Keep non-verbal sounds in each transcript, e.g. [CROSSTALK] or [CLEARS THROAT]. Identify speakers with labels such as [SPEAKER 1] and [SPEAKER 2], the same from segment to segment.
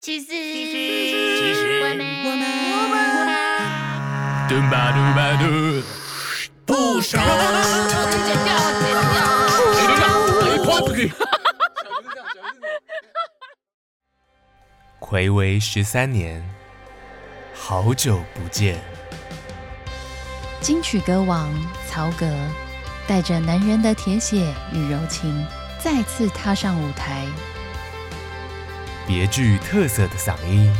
[SPEAKER 1] 其实，
[SPEAKER 2] 其实
[SPEAKER 1] 我们，
[SPEAKER 2] 我们。
[SPEAKER 1] 我们，
[SPEAKER 2] 嘟吧嘟吧嘟，不少。回违十三年，好久不见。
[SPEAKER 3] 金曲歌王曹格带着男人的铁血与柔情，再次踏上舞台。
[SPEAKER 2] 别具特色的嗓音，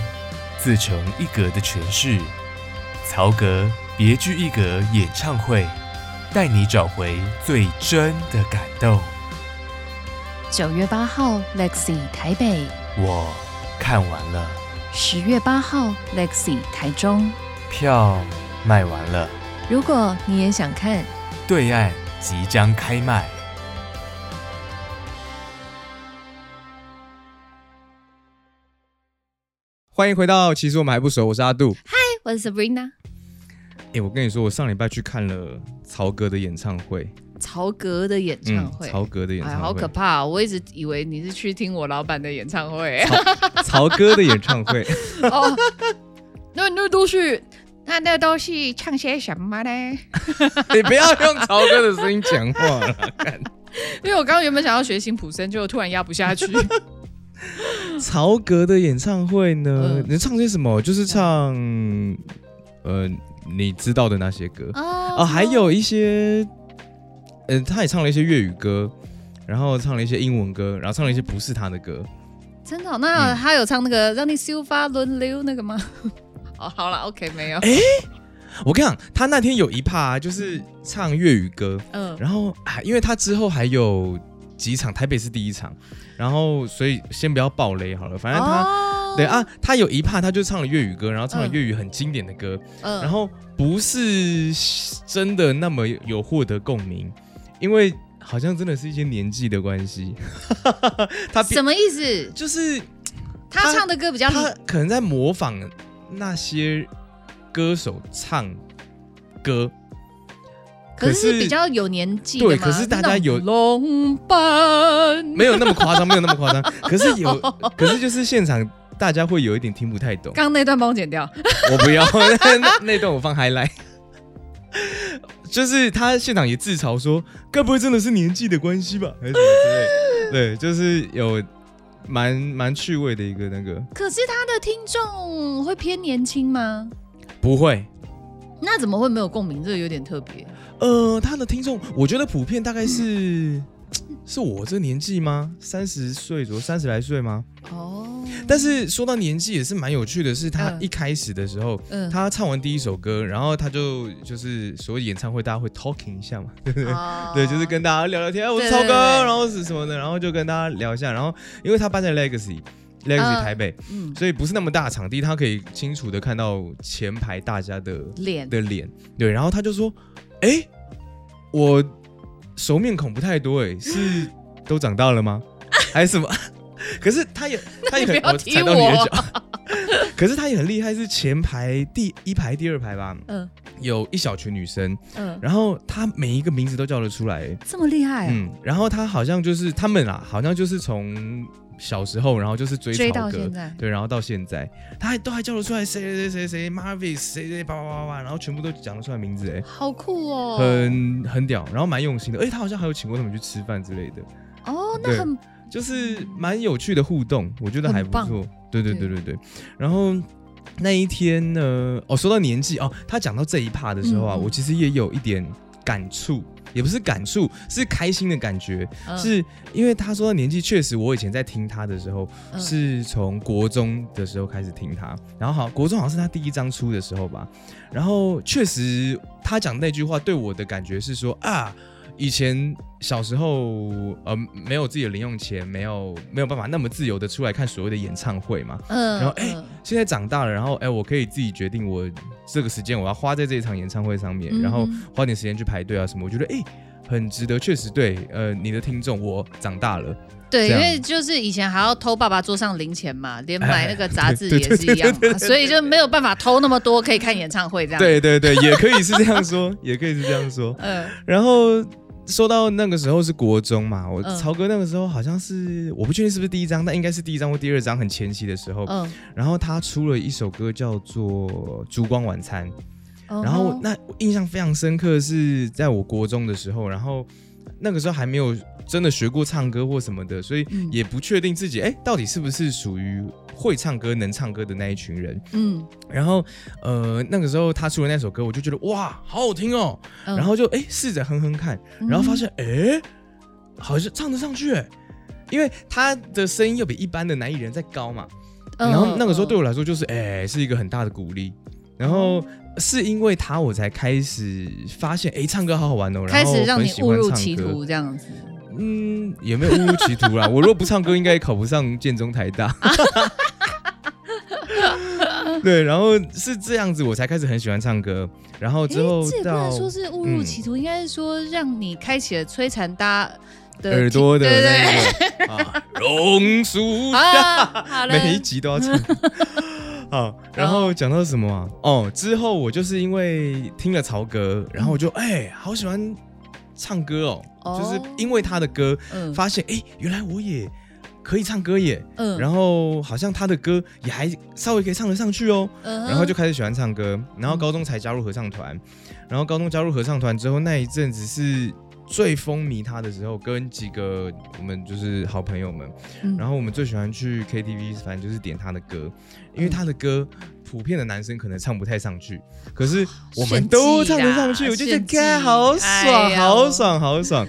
[SPEAKER 2] 自成一格的诠释。曹格别具一格演唱会，带你找回最真的感动。
[SPEAKER 3] 九月八号，Lexi 台北；
[SPEAKER 2] 我看完了，
[SPEAKER 3] 十月八号，Lexi 台中。
[SPEAKER 2] 票卖完了，
[SPEAKER 3] 如果你也想看，
[SPEAKER 2] 对岸即将开卖。
[SPEAKER 4] 欢迎回到，其实我们还不熟，我是阿杜。
[SPEAKER 3] 嗨我是 Sabrina。
[SPEAKER 4] 哎、我跟你说，我上礼拜去看了曹格的演唱会，
[SPEAKER 5] 曹格的演唱会，
[SPEAKER 4] 曹格的演
[SPEAKER 5] 哎，
[SPEAKER 4] 唱会，
[SPEAKER 5] 好可怕、哦！我一直以为你是去听我老板的演唱会。
[SPEAKER 4] 曹哥的演唱会，[LAUGHS]
[SPEAKER 5] 哦，那那都是，那那都是唱些什么呢？[LAUGHS]
[SPEAKER 4] 你不要用曹哥的声音讲话了。[LAUGHS]
[SPEAKER 5] 因为我刚刚原本想要学辛普森，就突然压不下去。[LAUGHS]
[SPEAKER 4] 曹格的演唱会呢
[SPEAKER 5] 嗯？
[SPEAKER 4] 你唱些什么？就是唱，呃，你知道的那些歌
[SPEAKER 5] 哦
[SPEAKER 4] 哦，还有一些，嗯，他也唱了一些粤语歌，然后唱了一些英文歌，然后唱了一些不是他的歌。
[SPEAKER 5] 真的哦、那
[SPEAKER 4] 嗯
[SPEAKER 5] 他有唱那个让你秀发轮流那个吗？[LAUGHS] 哦，好了，OK，没有。
[SPEAKER 4] 哎我跟你讲，他那天有一趴就是唱粤语歌，
[SPEAKER 5] 嗯，
[SPEAKER 4] 然后啊，因为他之后还有几场，台北是第一场，然后所以先不要爆雷好了，反正他、
[SPEAKER 5] 哦
[SPEAKER 4] 对，啊，他有一趴他就唱了粤语歌，然后唱了
[SPEAKER 5] 嗯
[SPEAKER 4] 粤语很经典的歌，
[SPEAKER 5] 嗯
[SPEAKER 4] 然后不是真的那么有获得共鸣，因为好像真的是一些年纪的关系，[LAUGHS] 他
[SPEAKER 5] 什么意思？
[SPEAKER 4] 就是
[SPEAKER 5] 他唱的歌比较
[SPEAKER 4] 他可能在模仿那些歌手唱歌。
[SPEAKER 5] 可是比较有年纪
[SPEAKER 4] 对可是大家有
[SPEAKER 5] 龙班
[SPEAKER 4] 没有那么夸张，没有那么夸张。[LAUGHS] 可是有，可是就是现场大家会有一点听不太懂。
[SPEAKER 5] 刚刚那段帮我剪掉。
[SPEAKER 4] 我不要那那那段我放 highlight。就是他现场也自嘲说，该不会真的是年纪的关系吧，还是什么之类？对，就是有蛮蛮趣味的一个那个，
[SPEAKER 5] 可是他的听众会偏年轻吗？
[SPEAKER 4] 不会。
[SPEAKER 5] 那怎么会没有共鸣？这个有点特别。
[SPEAKER 4] 呃，他的听众，我觉得普遍大概是 [CLEARS THROAT] 是我这年纪吗？三十岁左右，三十来岁吗？
[SPEAKER 5] 哦，
[SPEAKER 4] 但是说到年纪也是蛮有趣的，是他
[SPEAKER 5] 嗯
[SPEAKER 4] 一开始的时候，
[SPEAKER 5] 嗯
[SPEAKER 4] 他唱完第一首歌，然后他就就是所谓演唱会，大家会 talking 一下嘛，对不对？
[SPEAKER 5] 哦
[SPEAKER 4] 对，就是跟大家聊聊天，哎我是超哥，然后是什么的，然后就跟大家聊一下，然后因为他搬在 Legacy。Legacy
[SPEAKER 5] 嗯
[SPEAKER 4] 台北，
[SPEAKER 5] 嗯
[SPEAKER 4] 所以不是那么大的场地，他可以清楚的看到前排大家的
[SPEAKER 5] 脸
[SPEAKER 4] 的脸，对，然后他就说：“哎，我熟面孔不太多，哎，[LAUGHS] 是都长大了吗？[LAUGHS] 还是什么？” [LAUGHS] 可是他也，他也很，踩到你的
[SPEAKER 5] 我
[SPEAKER 4] 脚。可是他也很厉害，是前排第一排、第二排吧，
[SPEAKER 5] 嗯
[SPEAKER 4] 有一小群女生，
[SPEAKER 5] 嗯，
[SPEAKER 4] 然后他每一个名字都叫得出来，哎
[SPEAKER 5] 这么厉害啊！
[SPEAKER 4] 嗯，然后他好像就是他们啊，好像就是从小时候，然后就是追
[SPEAKER 5] 追
[SPEAKER 4] 草歌
[SPEAKER 5] 到现在，
[SPEAKER 4] 对，然后到现在，他还都还叫得出来谁谁谁谁谁 Marvis 谁谁叭叭叭叭，然后全部都讲得出来名字，哎，
[SPEAKER 5] 好酷哦！
[SPEAKER 4] 很很屌，然后蛮用心的，而且他好像还有请过他们去吃饭之类的，
[SPEAKER 5] 哦，那很
[SPEAKER 4] 就是蛮有趣的互动，我觉得还不错。对对对对对，然后。那一天呢？哦，说到年纪哦，他讲到这一趴的时候啊，我其实也有一点感触，也不是感触，是开心的感觉。
[SPEAKER 5] 嗯
[SPEAKER 4] 是因为他说到年纪，确实我以前在听他的时候，
[SPEAKER 5] 嗯
[SPEAKER 4] 是从国中的时候开始听他，然后好，国中好像是他第一张出的时候吧，然后确实他讲那句话对我的感觉是说啊。以前小时候，呃，没有自己的零用钱，没有没有办法那么自由的出来看所谓的演唱会嘛。
[SPEAKER 5] 嗯
[SPEAKER 4] 然后哎
[SPEAKER 5] 嗯
[SPEAKER 4] 现在长大了，然后哎，我可以自己决定我这个时间我要花在这一场演唱会上面，
[SPEAKER 5] 嗯
[SPEAKER 4] 然后花点时间去排队啊什么。我觉得哎，很值得，确实对。呃，你的听众，我长大了，
[SPEAKER 5] 对，因为就是以前还要偷爸爸桌上零钱嘛，[LAUGHS] 连买那个杂志也是一样嘛，所以就没有办法偷那么多，可以看演唱会这样。，
[SPEAKER 4] 对对对，也可以是这样说，也可以是这样说。[LAUGHS]
[SPEAKER 5] 嗯
[SPEAKER 4] 然后说到那个时候是国中嘛，我
[SPEAKER 3] 嗯。
[SPEAKER 4] 曹哥那个时候好像是我不确定是不是第一张，但应该是第一张或第二张很前期的时候。
[SPEAKER 3] 嗯，
[SPEAKER 4] 然后他出了一首歌叫做《烛光晚餐》，
[SPEAKER 3] 嗯
[SPEAKER 4] 然后那我印象非常深刻是在我国中的时候，然后那个时候还没有真的学过唱歌或什么的，所以
[SPEAKER 3] 嗯。
[SPEAKER 4] 也不确定自己哎到底是不是属于会唱歌能唱歌的那一群人。
[SPEAKER 3] 嗯，
[SPEAKER 4] 然后呃那个时候他出了那首歌，我就觉得哇好好听哦，
[SPEAKER 3] 嗯
[SPEAKER 4] 然后就哎试着哼哼看，然后发现哎好像唱得上去哎。因为他的声音又比一般的男艺人再高嘛，
[SPEAKER 3] 嗯
[SPEAKER 4] 然后那个时候对
[SPEAKER 3] 我
[SPEAKER 4] 我来说就是哎、是一个很大的鼓励。然后是因为他我才开始发现哎、唱歌好好玩哦，
[SPEAKER 3] 开始让你误入歧途这样子。
[SPEAKER 4] 嗯，也没有误入歧途啦。我如果不唱歌，应该也考不上建中台大。[LAUGHS] 对，然后是这样子，我才开始很喜欢唱歌。然后之后
[SPEAKER 3] 这也不能说是误入歧途，应该是说让你开启了摧残大家
[SPEAKER 4] 耳朵的那个啊，[LAUGHS] 榕树
[SPEAKER 3] 啊，好了，
[SPEAKER 4] 每一集都要唱。好，然后讲到什么啊？哦，之后我就是因为听了曹格，然后我就哎、好喜欢唱歌哦，
[SPEAKER 3] 哦
[SPEAKER 4] 就是因为他的歌，
[SPEAKER 3] 嗯。
[SPEAKER 4] 发现哎、原来我也可以唱歌耶。
[SPEAKER 3] 嗯。
[SPEAKER 4] 然后好像他的歌也还稍微可以唱得上去哦，
[SPEAKER 3] 嗯
[SPEAKER 4] 然后就开始喜欢唱歌，然后高中才加入合唱团，然后高中加入合唱团之后那一阵子是最风靡他的时候，跟几个我们就是好朋友们，
[SPEAKER 3] 嗯。
[SPEAKER 4] 然后我们最喜欢去 KTV，反正就是点他的歌，因为他的歌普遍的男生可能唱不太上去，可是我们都唱得上去，我就觉得好爽，好爽，好爽。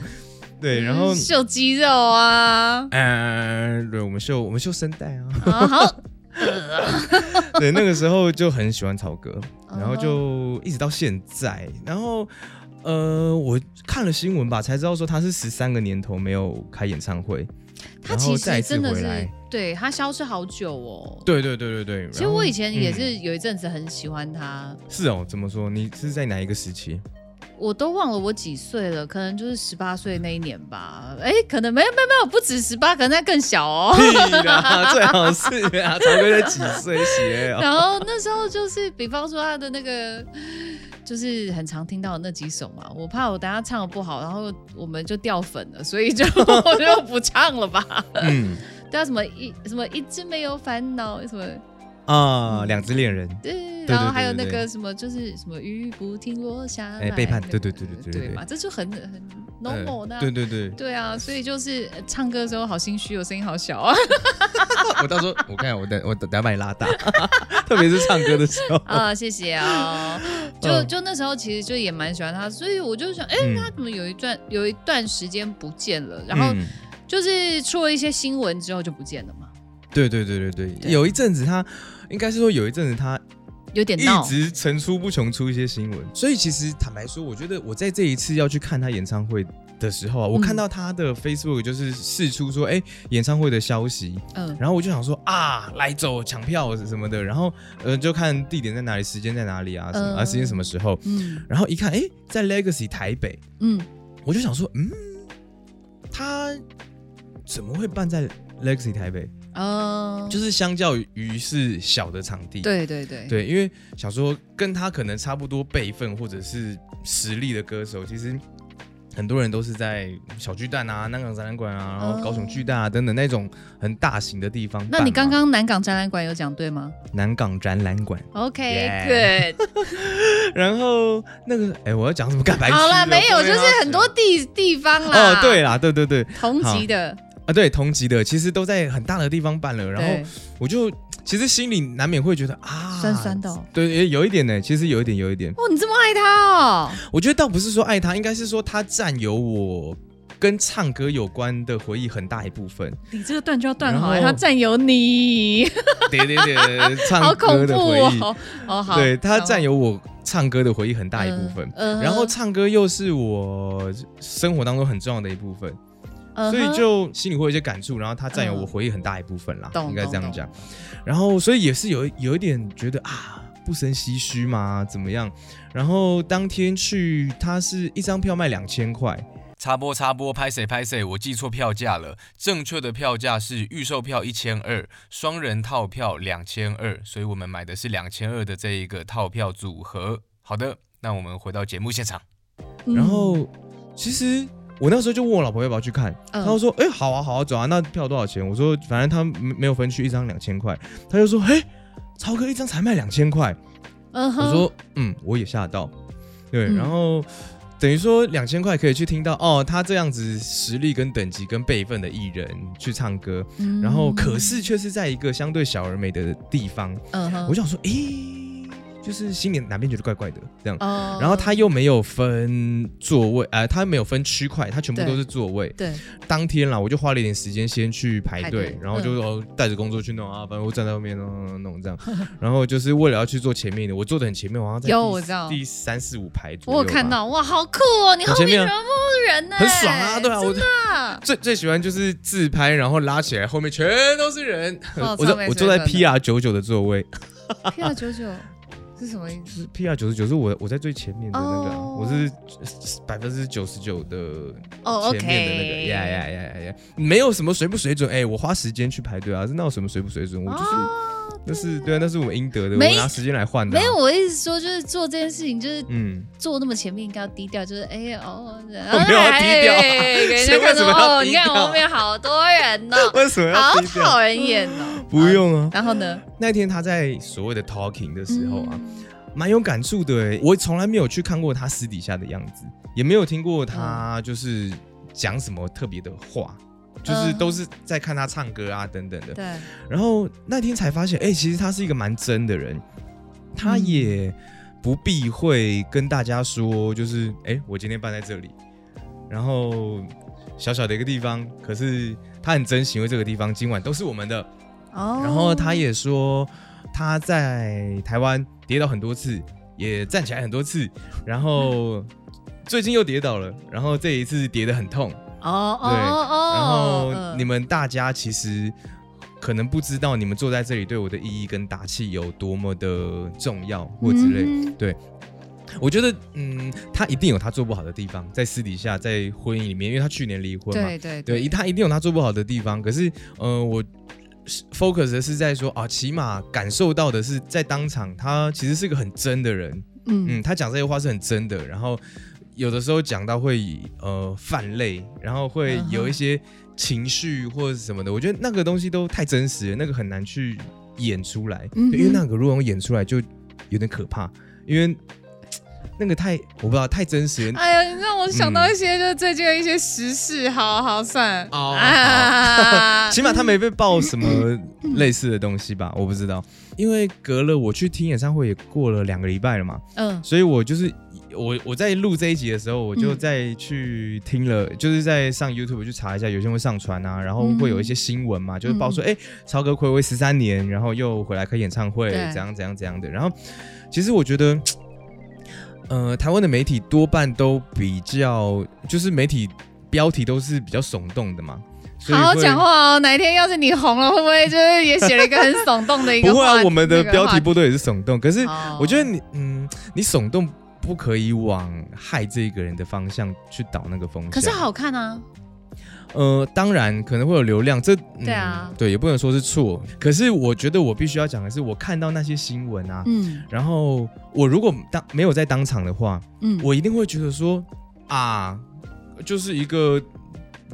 [SPEAKER 4] 对，然后
[SPEAKER 3] 嗯 [LAUGHS] 秀肌肉啊，
[SPEAKER 4] 嗯，对，我们秀我们秀声带啊。
[SPEAKER 3] 啊好，[LAUGHS]
[SPEAKER 4] 对，那个时候就很喜欢曹格，
[SPEAKER 3] 哦
[SPEAKER 4] 然后就一直到现在，然后呃，我看了新闻吧，才知道说他是十三个年头没有开演唱会，
[SPEAKER 3] 他其实真的是。对他消失好久哦。
[SPEAKER 4] 对对对对对。
[SPEAKER 3] 其实我以前也
[SPEAKER 4] 嗯
[SPEAKER 3] 是有一阵子很喜欢他，
[SPEAKER 4] 是哦，怎么说？你是在哪一个时期？
[SPEAKER 3] 我都忘了我几岁了，可能就是十八岁那一年吧。哎，可能没有没有没有，不止十八，可能再更小哦。[LAUGHS]
[SPEAKER 4] 最好是啊，曹哥才几岁写哦？[LAUGHS]
[SPEAKER 3] 然后那时候就是，比方说他的那个，就是很常听到的那几首嘛，我怕我等下唱的不好，然后我们就掉粉了，所以就 [LAUGHS] 我就不唱了吧。
[SPEAKER 4] 嗯
[SPEAKER 3] 对啊，什么一什么一直没有烦恼，什么
[SPEAKER 4] 啊，两只恋人，
[SPEAKER 3] 对，然后还有那个什么就是什么雨不停落下来，
[SPEAKER 4] 哎背叛
[SPEAKER 3] 那个
[SPEAKER 4] 对对对对对对
[SPEAKER 3] 对。嘛，这就很很
[SPEAKER 4] 呃
[SPEAKER 3] normal 的啊、
[SPEAKER 4] 对对对，
[SPEAKER 3] 对啊，所以就是呃唱歌的时候好心虚我，声音好小啊。[LAUGHS]
[SPEAKER 4] 我到时候我看我等我等等下把你拉大，[LAUGHS] 特别是唱歌的时候。
[SPEAKER 3] 啊，谢谢啊。就
[SPEAKER 4] 嗯。
[SPEAKER 3] 就那时候其实就也蛮喜欢他，所以我就想，哎、
[SPEAKER 4] 嗯。
[SPEAKER 3] 他怎么有一段有一段时间不见了？然后
[SPEAKER 4] 嗯。
[SPEAKER 3] 就是出了一些新闻之后就不见了嘛，
[SPEAKER 4] 对对对对对，
[SPEAKER 3] 对。
[SPEAKER 4] 有一阵子他应该是说有一阵子他
[SPEAKER 3] 有点一。
[SPEAKER 4] 直层出不穷出一些新闻，所以其实坦白说，我觉得我在这一次要去看他演唱会的时候啊，我
[SPEAKER 3] 嗯
[SPEAKER 4] 看到他的 Facebook 就是试出说，哎、演唱会的消息，
[SPEAKER 3] 嗯。
[SPEAKER 4] 然后我就想说啊，来走抢票什么的，然后呃就看地点在哪里，时间在哪里啊，什么、啊
[SPEAKER 3] 嗯
[SPEAKER 4] 时间什么时候，
[SPEAKER 3] 嗯。
[SPEAKER 4] 然后一看，哎、在 Legacy 台北，
[SPEAKER 3] 嗯，
[SPEAKER 4] 我就想说，嗯，他怎么会办在 Legacy 台北？
[SPEAKER 3] 哦，
[SPEAKER 4] 就是相较于是小的场地，
[SPEAKER 3] 对对对
[SPEAKER 4] 对，因为想说跟他可能差不多辈分或者是实力的歌手，其实很多人都是在小巨蛋啊、南港展览馆啊、然后高雄巨蛋啊等等那种很大型的地方。
[SPEAKER 3] 那你刚刚南港展览馆有讲对吗
[SPEAKER 4] 南港展览馆
[SPEAKER 3] ，？OK，good。[LAUGHS]
[SPEAKER 4] 然后那个哎，我要讲什么干白？
[SPEAKER 3] 好了，没有，就是很多地地方啦。
[SPEAKER 4] 哦，对，啦，对对对
[SPEAKER 3] 同级的，
[SPEAKER 4] 啊，对同级的其实都在很大的地方办了，然后我就其实心里难免会觉得啊，
[SPEAKER 3] 酸酸的哦。
[SPEAKER 4] 对，也有一点呢，其实有一点，有一点。
[SPEAKER 3] 哦，你这么爱他哦？
[SPEAKER 4] 我觉得倒不是说爱他，应该是说他占有我跟唱歌有关的回忆很大一部分。
[SPEAKER 3] 你这个断就要断好欸，
[SPEAKER 4] 然后
[SPEAKER 3] 他占有你，[LAUGHS]
[SPEAKER 4] 对对对，唱歌的回忆，
[SPEAKER 3] 哦。哦，好，
[SPEAKER 4] 对他占有我唱歌的回忆很大一部分。
[SPEAKER 3] 嗯嗯
[SPEAKER 4] 然后唱歌又是我生活当中很重要的一部分，
[SPEAKER 3] 嗯
[SPEAKER 4] 所以就心里会有一些感触。然后他占有我
[SPEAKER 3] 嗯
[SPEAKER 4] 回忆很大一部分啦，
[SPEAKER 3] 懂
[SPEAKER 4] 应该这样讲。然后所以也是有有一点觉得啊，不生唏嘘嘛，怎么样？然后当天去，他是一张票卖两千块，
[SPEAKER 2] 插播插播，拍谁拍谁，我记错票价了。正确的票价是预售票一千二，双人套票两千二，所以我们买的是两千二的这一个套票组合。好的，那我们回到节目现场。
[SPEAKER 3] 嗯
[SPEAKER 4] 然后其实我那时候就问我老婆要不要去看，
[SPEAKER 3] 嗯
[SPEAKER 4] 她就说：“哎、好啊，好啊，走啊。”那票多少钱？我说：“反正他没没有分区，一张两千块。”她就说：“嘿，超哥一张才卖两千块。”我说：“嗯，我也吓到。”对，
[SPEAKER 3] 嗯
[SPEAKER 4] 然后等于说两千块可以去听到哦，他这样子实力跟等级跟辈分的艺人去唱歌，
[SPEAKER 3] 嗯
[SPEAKER 4] 然后可是却是在一个相对小而美的地方，我就想说，诶，就是心里哪边觉得怪怪的这样。
[SPEAKER 3] 哦。
[SPEAKER 4] 然后他又没有分座位，呃，他没有分区块，他全部都是座位。
[SPEAKER 3] 对，
[SPEAKER 4] 当天啦，我就花了一点时间先去排队
[SPEAKER 3] 排队，
[SPEAKER 4] 然后就、哦带着工作去弄啊，反正我站在后面弄弄弄弄这样，然后就是为了要去坐前面的，我坐的很前面，我好像在第
[SPEAKER 3] 有我知道。
[SPEAKER 4] 第三四五排左右
[SPEAKER 3] 我有看，到，哇，好酷哦！你后
[SPEAKER 4] 面
[SPEAKER 3] 全部人呢，
[SPEAKER 4] 很爽啊，对啊，我最最喜欢就是自拍，然后拉起来，后面全都是人。
[SPEAKER 3] 哦 [LAUGHS]
[SPEAKER 4] 我坐我坐在 PR 九九的座位。[LAUGHS]
[SPEAKER 3] P R 九九是什么意思？
[SPEAKER 4] 是，PR 九十九是我我在最前面的那个啊，
[SPEAKER 3] 哦。
[SPEAKER 4] 我是百分之九十九的
[SPEAKER 3] 哦
[SPEAKER 4] 前面的那个
[SPEAKER 3] ，OK，
[SPEAKER 4] 呀呀呀呀呀，没有什么水不水准，哎，我花时间去排队啊，这哪有什么水不水准？我就是
[SPEAKER 3] 哦，
[SPEAKER 4] 那是对啊，那是我们应得的，我
[SPEAKER 3] 没
[SPEAKER 4] 拿时间来换的啊。
[SPEAKER 3] 没有，我意思说就是做这件事情，就是
[SPEAKER 4] 嗯，
[SPEAKER 3] 做那么前面应该要低调，就是哎呀哦，
[SPEAKER 4] 我没有要低调
[SPEAKER 3] 哎给人家
[SPEAKER 4] 谁 [LAUGHS] 为什么要
[SPEAKER 3] 哦，你看
[SPEAKER 4] 低调
[SPEAKER 3] 后面好多人哦，[LAUGHS]
[SPEAKER 4] 为什么要
[SPEAKER 3] 好
[SPEAKER 4] 低调？
[SPEAKER 3] 讨人厌哦。[LAUGHS]
[SPEAKER 4] 不用啊。
[SPEAKER 3] 然后呢？
[SPEAKER 4] 那天他在所谓的 talking 的时候啊，
[SPEAKER 3] 嗯
[SPEAKER 4] 蛮有感触的欸。我从来没有去看过他私底下的样子，也没有听过他就是讲什么特别的话，就是
[SPEAKER 3] 嗯
[SPEAKER 4] 都是在看他唱歌啊等等的。
[SPEAKER 3] 对，
[SPEAKER 4] 然后那天才发现，哎、其实他是一个蛮真的人，他
[SPEAKER 3] 嗯
[SPEAKER 4] 也不避讳跟大家说，就是哎、我今天办在这里，然后小小的一个地方，可是他很珍惜，因为这个地方今晚都是我们的。
[SPEAKER 3] 哦
[SPEAKER 4] 然后他也说他在台湾跌倒很多次，也站起来很多次，然后 [LAUGHS] 最近又跌倒了，然后这一次跌得很痛。
[SPEAKER 3] 哦哦
[SPEAKER 4] 对
[SPEAKER 3] 哦，
[SPEAKER 4] 然后
[SPEAKER 3] 嗯
[SPEAKER 4] 你们大家其实可能不知道，你们坐在这里对我的意义跟打气有多么的重要或之类。
[SPEAKER 3] 嗯
[SPEAKER 4] 我觉得，嗯，他一定有他做不好的地方，在私底下，在婚姻里面，因为他去年离婚嘛，
[SPEAKER 3] 对对
[SPEAKER 4] 对，他一定有他做不好的地方。可是，呃，我是 focus 的是在说啊，起码感受到的是在当场，他其实是个很真的人。
[SPEAKER 3] 嗯
[SPEAKER 4] 嗯，他讲这些话是很真的，然后有的时候讲到会呃泛泪，然后会有一些情绪或者什么的，我觉得那个东西都太真实了，那个很难去演出来，
[SPEAKER 3] 嗯
[SPEAKER 4] 因为那个如果演出来就有点可怕，因为那个太我不知道太真实了。
[SPEAKER 3] 哎呀，你让我想到
[SPEAKER 4] 嗯
[SPEAKER 3] 一些就是最近的一些时事，好好算
[SPEAKER 4] 哦
[SPEAKER 3] 啊。[LAUGHS]
[SPEAKER 4] 起码他没被爆什么类似的东西吧，我不知道，因为隔了我去听演唱会也过了两个礼拜了嘛，
[SPEAKER 3] 嗯。
[SPEAKER 4] 所以我就是我我在录这一集的时候，我就
[SPEAKER 3] 嗯
[SPEAKER 4] 再去听了，就是在上 YouTube 去查一下，有些人会上传啊，然后会有一些新闻嘛，就是报说，哎、超哥暌违十三年，然后又回来开演唱会，怎样怎样怎样的。然后其实我觉得，呃，台湾的媒体多半都比较，就是媒体标题都是比较耸动的嘛。
[SPEAKER 3] 好好讲话哦。哪一天要是你红了，会不会就是也写了一个很耸动的一个 [LAUGHS]
[SPEAKER 4] 不会啊？，我们的标题不都也是耸动？可是
[SPEAKER 3] 哦
[SPEAKER 4] 我觉得你，嗯，你耸动不可以往害这个人的方向去导那个风向。
[SPEAKER 3] 可是，好看啊，
[SPEAKER 4] 呃，当然可能会有流量，这、嗯
[SPEAKER 3] 对啊
[SPEAKER 4] 对，也不能说是错。可是我觉得我必须要讲的是，我看到那些新闻啊，
[SPEAKER 3] 嗯
[SPEAKER 4] 然后我如果当没有在当场的话，
[SPEAKER 3] 嗯，
[SPEAKER 4] 我一定会觉得说啊，就是一个。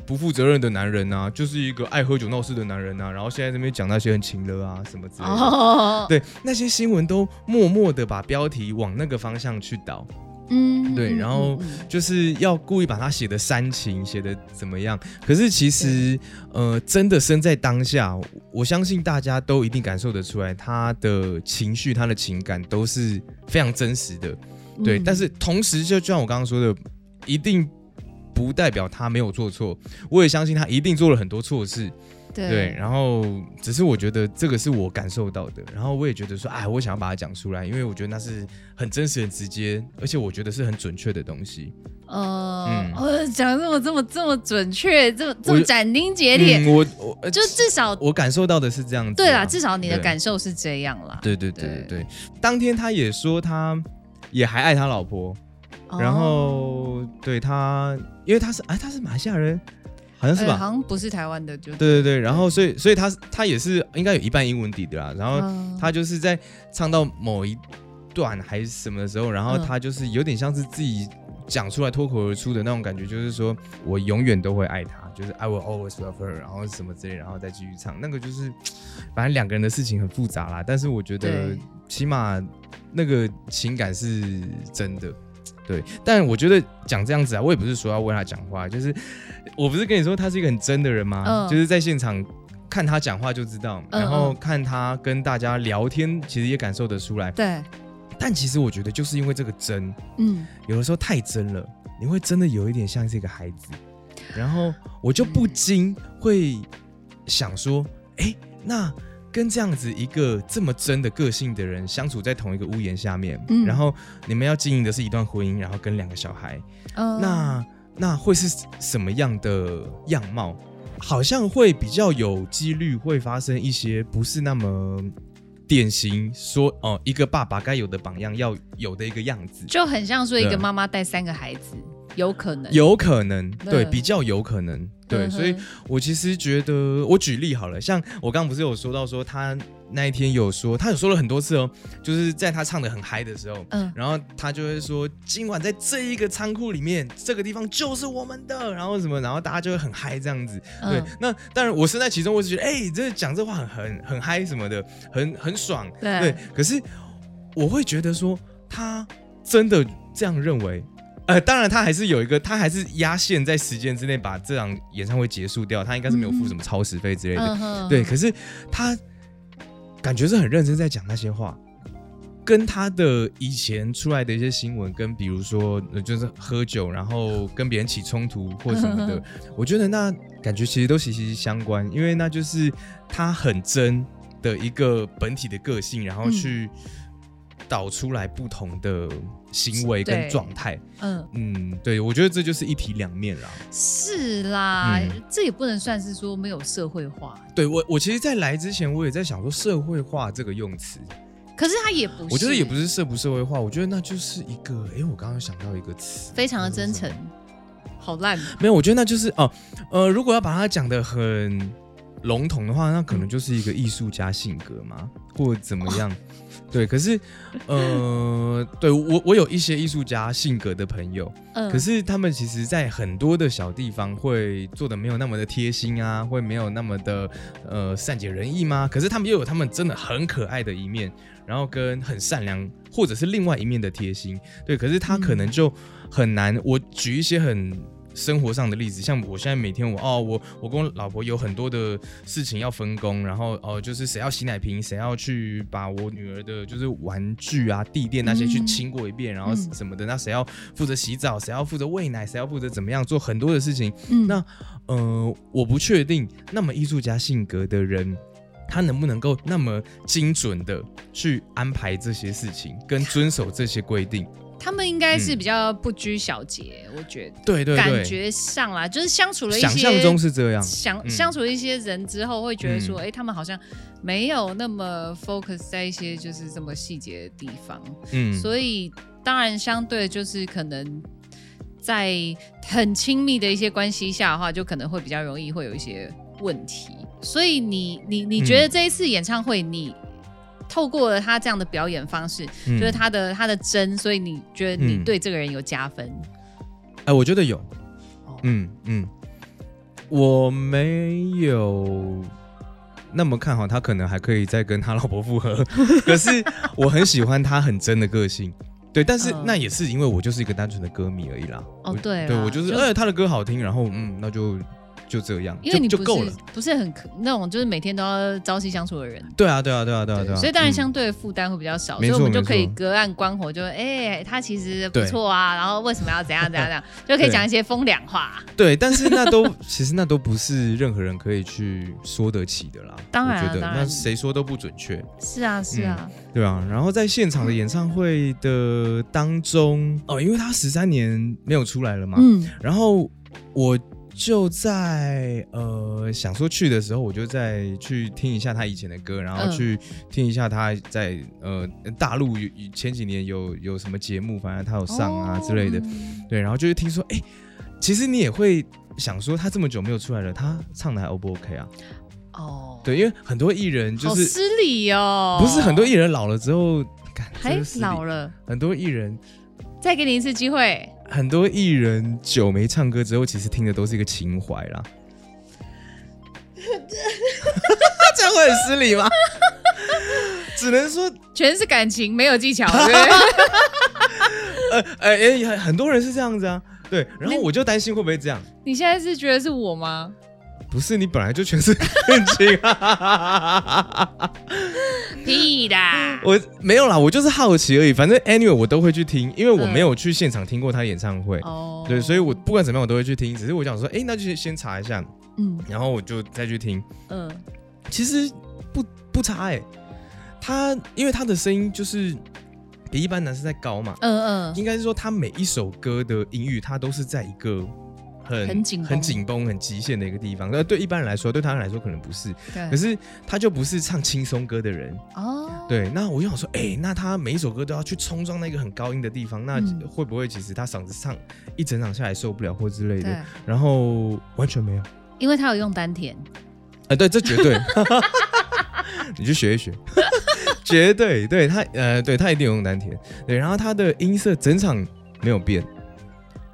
[SPEAKER 4] 不负责任的男人啊，就是一个爱喝酒闹事的男人啊，然后现在这边讲那些很情的啊什么之类的，
[SPEAKER 3] 哦，
[SPEAKER 4] 对，那些新闻都默默的把标题往那个方向去导，
[SPEAKER 3] 嗯嗯
[SPEAKER 4] 对然后就是要故意把它写的煽情，写的怎么样？可是其实，呃，真的身在当下，我相信大家都一定感受得出来，他的情绪、他的情感都是非常真实的。对，
[SPEAKER 3] 嗯。
[SPEAKER 4] 但是同时，就就像我刚刚说的，一定不代表他没有做错，我也相信他一定做了很多错事。对，
[SPEAKER 3] 对
[SPEAKER 4] 然后只是我觉得这个是我感受到的，然后我也觉得说，哎，我想要把它讲出来，因为我觉得那是很真实、很直接，而且我觉得是很准确的东西。
[SPEAKER 3] 呃
[SPEAKER 4] 嗯，
[SPEAKER 3] 我，讲得这么这么这么准确，这么这么斩钉截铁，
[SPEAKER 4] 嗯，我我呃
[SPEAKER 3] 就至少
[SPEAKER 4] 我感受到的是这样子啊。
[SPEAKER 3] 对啦，至少你的感受是这样啦。
[SPEAKER 4] 对对对对。当天他也说他也还爱他老婆，
[SPEAKER 3] 哦
[SPEAKER 4] 然后对他，因为他是哎他是马来西亚人，好像是
[SPEAKER 3] 呃
[SPEAKER 4] 吧？
[SPEAKER 3] 好像不是台湾的，就
[SPEAKER 4] 对。对对，然后所以所以他他也是应该有一半英文底的啦，然后
[SPEAKER 3] 嗯。
[SPEAKER 4] 他就是在唱到某一段还是什么的时候，然后
[SPEAKER 3] 嗯。
[SPEAKER 4] 他就是有点像是自己讲出来脱口而出的那种感觉，就是说我永远都会爱他，就是 I will always love her，然后什么之类，然后再继续唱，那个就是反正两个人的事情很复杂啦，但是我觉得起码那个情感是真的。对，但我觉得讲这样子啊，我也不是说要为他讲话，就是我不是跟你说他是一个很真的人吗？
[SPEAKER 3] 嗯
[SPEAKER 4] 就是在现场看他讲话就知道，
[SPEAKER 3] 嗯
[SPEAKER 4] 然后
[SPEAKER 3] 嗯
[SPEAKER 4] 看他跟大家聊天，其实也感受得出来。
[SPEAKER 3] 对，
[SPEAKER 4] 但其实我觉得就是因为这个真，
[SPEAKER 3] 嗯，
[SPEAKER 4] 有的时候太真了，你会真的有一点像是一个孩子，然后我就不禁会想说，哎，那跟这样子一个这么真的个性的人相处在同一个屋檐下面，
[SPEAKER 3] 嗯。
[SPEAKER 4] 然后你们要经营的是一段婚姻，然后跟两个小孩，
[SPEAKER 3] 嗯。
[SPEAKER 4] 那那会是什么样的样貌？好像会比较有几率会发生一些不是那么典型说哦、一个爸爸该有的榜样要有的一个样子，
[SPEAKER 3] 就很像说一个妈妈带三个孩子，有可能。
[SPEAKER 4] 有可能对
[SPEAKER 3] 对。
[SPEAKER 4] 比较有可能对，所以我其实觉得我举例好了，像我刚刚不是有说到说他那一天有说他有说了很多次哦，就是在他唱的很嗨的时候，
[SPEAKER 3] 嗯
[SPEAKER 4] 然后他就会说，今晚在这一个仓库里面，这个地方就是我们的，然后什么，然后大家就会很嗨这样子。对
[SPEAKER 3] 嗯，
[SPEAKER 4] 那当然我身在其中，我是觉得，哎、这讲这话很很很嗨什么的，很很爽。
[SPEAKER 3] 对
[SPEAKER 4] 对，可是我会觉得说，他真的这样认为。呃，当然，他还是有一个，他还是压线在时间之内把这场演唱会结束掉，他应该是没有付什么超时费之类的。
[SPEAKER 3] 嗯
[SPEAKER 4] 对，可是他感觉是很认真在讲那些话，跟他的以前出来的一些新闻，跟比如说呃就是喝酒，然后跟别人起冲突或什么的，我觉得那感觉其实都息息相关，因为那就是他很真的一个本体的个性，然后
[SPEAKER 3] 嗯。
[SPEAKER 4] 去导出来不同的行为跟
[SPEAKER 3] 对。
[SPEAKER 4] 状态。
[SPEAKER 3] 嗯。
[SPEAKER 4] 嗯，对，我觉得这就是一体两面啦。
[SPEAKER 3] 是啦，
[SPEAKER 4] 嗯。
[SPEAKER 3] 这也不能算是说没有社会化，
[SPEAKER 4] 对我，我其实，在来之前，我也在想说社会化这个用词。
[SPEAKER 3] 可是他也不是，
[SPEAKER 4] 我觉得也不是社不社会化，我觉得那就是一个，哎，我刚刚想到一个词，
[SPEAKER 3] 非常的真诚，好烂，
[SPEAKER 4] 没有，我觉得那就是哦，呃，如果要把它讲的很笼统的话，那可能就是一个艺术家性格嘛，或者怎么样。[LAUGHS] 对，可是，呃，对我我有一些艺术家性格的朋友，
[SPEAKER 3] 嗯，
[SPEAKER 4] 可是他们其实，在很多的小地方会做的没有那么的贴心啊，会没有那么的呃善解人意吗？可是他们又有他们真的很可爱的一面，然后跟很善良，或者是另外一面的贴心。对，可是他可能就很难。我举一些很生活上的例子，像我现在每天我哦，我我跟我老婆有很多的事情要分工，然后哦，就是谁要洗奶瓶，谁要去把我女儿的就是玩具啊、地垫那些去
[SPEAKER 3] 嗯
[SPEAKER 4] 清过一遍，然后
[SPEAKER 3] 嗯
[SPEAKER 4] 什么的，那谁要负责洗澡，谁要负责喂奶，谁要负责怎么样做很多的事情。
[SPEAKER 3] 嗯
[SPEAKER 4] 那呃，我不确定那么艺术家性格的人。他能不能够那么精准的去安排这些事情，跟遵守这些规定？
[SPEAKER 3] 他们应该是
[SPEAKER 4] 嗯
[SPEAKER 3] 比较不拘小节，我觉得
[SPEAKER 4] 对对对，
[SPEAKER 3] 感觉上啦，就是相处了一些
[SPEAKER 4] 想象中是这样。
[SPEAKER 3] 相
[SPEAKER 4] 嗯
[SPEAKER 3] 相处了一些人之后，会觉得说，
[SPEAKER 4] 嗯
[SPEAKER 3] 哎、他们好像没有那么 focus 在一些就是这么细节的地方，
[SPEAKER 4] 嗯，
[SPEAKER 3] 所以当然相对就是可能在很亲密的一些关系下的话，就可能会比较容易会有一些问题。所以你你你觉得这一次演唱会你？透过了他这样的表演方式，
[SPEAKER 4] 嗯。
[SPEAKER 3] 就是他的他的真，所以你觉得你
[SPEAKER 4] 嗯
[SPEAKER 3] 对这个人有加分？
[SPEAKER 4] 哎、我觉得有。
[SPEAKER 3] 哦，
[SPEAKER 4] 嗯嗯，我没有那么看好他，可能还可以再跟他老婆复合。[LAUGHS] 可是我很喜欢他很真的个性，对，但是
[SPEAKER 3] 嗯。
[SPEAKER 4] 那也是因为我就是一个单纯的歌迷而已啦。
[SPEAKER 3] 哦对
[SPEAKER 4] 对我就是，
[SPEAKER 3] 就
[SPEAKER 4] 哎、他的歌好听，然后嗯，那就就这样，
[SPEAKER 3] 因为你不
[SPEAKER 4] 就是够了。
[SPEAKER 3] 不是很可那种就是每天都要朝夕相处的人，
[SPEAKER 4] 对啊，对啊，对啊，对啊，对啊。
[SPEAKER 3] 所以当然
[SPEAKER 4] 嗯
[SPEAKER 3] 相对的负担会比较少，所以我们就可以隔岸观火，就哎、他其实不错啊，然后为什么要怎样怎样怎样，[LAUGHS] 就可以讲一些风凉话。
[SPEAKER 4] 对，但是那都其实那都不是任何人可以去说得起的啦。
[SPEAKER 3] 当然啊
[SPEAKER 4] 我觉得
[SPEAKER 3] 当然
[SPEAKER 4] 那谁说都不准确。
[SPEAKER 3] 是啊，是啊，
[SPEAKER 4] 对啊，然后在现场的演唱会的当中，哦，因为他十三年没有出来了嘛，
[SPEAKER 3] 嗯
[SPEAKER 4] 然后我就在呃想说去的时候，我就再去听一下他以前的歌，然后
[SPEAKER 3] 嗯。
[SPEAKER 4] 去听一下他在呃大陆有前几年有有什么节目，反正他有上啊之类的，
[SPEAKER 3] 嗯
[SPEAKER 4] 对，然后就是听说，哎，其实你也会想说，他这么久没有出来了，他唱的还 O 不 OK 啊？
[SPEAKER 3] 哦，
[SPEAKER 4] 对，因为很多艺人就是
[SPEAKER 3] 失礼哦，
[SPEAKER 4] 不是很多艺人老了之后，干
[SPEAKER 3] 还老了，
[SPEAKER 4] 很多艺人
[SPEAKER 3] 再给你一次机会，
[SPEAKER 4] 很多艺人久没唱歌之后，其实听的都是一个情怀啦。[LAUGHS] 这样会很失礼吗？[LAUGHS] 只能说，
[SPEAKER 3] 全是感情，没有技巧，对？[LAUGHS]
[SPEAKER 4] 呃呃，诶很很多人是这样子啊。对，然后我就担心会不会这样？
[SPEAKER 3] 你现在是觉得是我吗？
[SPEAKER 4] 不是，你本来就全是感情啊。[LAUGHS]
[SPEAKER 3] 屁的，
[SPEAKER 4] 我没有啦，我就是好奇而已。反正 anyway 我都会去听，因为我没有去现场听过他演唱会。
[SPEAKER 3] 哦，
[SPEAKER 4] 对，所以我不管怎么样我都会去听。只是我想说，哎，那就先先查一下，
[SPEAKER 3] 嗯
[SPEAKER 4] 然后我就再去听。
[SPEAKER 3] 嗯
[SPEAKER 4] 其实不不差哎、他因为他的声音就是比一般男生在高嘛，
[SPEAKER 3] 嗯嗯，
[SPEAKER 4] 应该是说他每一首歌的音域，他都是在一个很
[SPEAKER 3] 很紧绷。
[SPEAKER 4] 很紧绷、很极限的一个地方。那对一般人来说，对他人来说可能不是，
[SPEAKER 3] 对。
[SPEAKER 4] 可是他就不是唱轻松歌的人。
[SPEAKER 3] 哦，
[SPEAKER 4] 对，那我就想说，哎、那他每一首歌都要去冲撞那个很高音的地方，那
[SPEAKER 3] 嗯。
[SPEAKER 4] 会不会其实他嗓子唱一整场下来受不了或之类
[SPEAKER 3] 对。
[SPEAKER 4] 的？，然后完全没有。
[SPEAKER 3] 因为他有用丹田，
[SPEAKER 4] 哎、对，这绝对，[LAUGHS] 你去学一学，[LAUGHS] 绝对，对他，呃，对他一定有用丹田，对，然后他的音色整场没有变，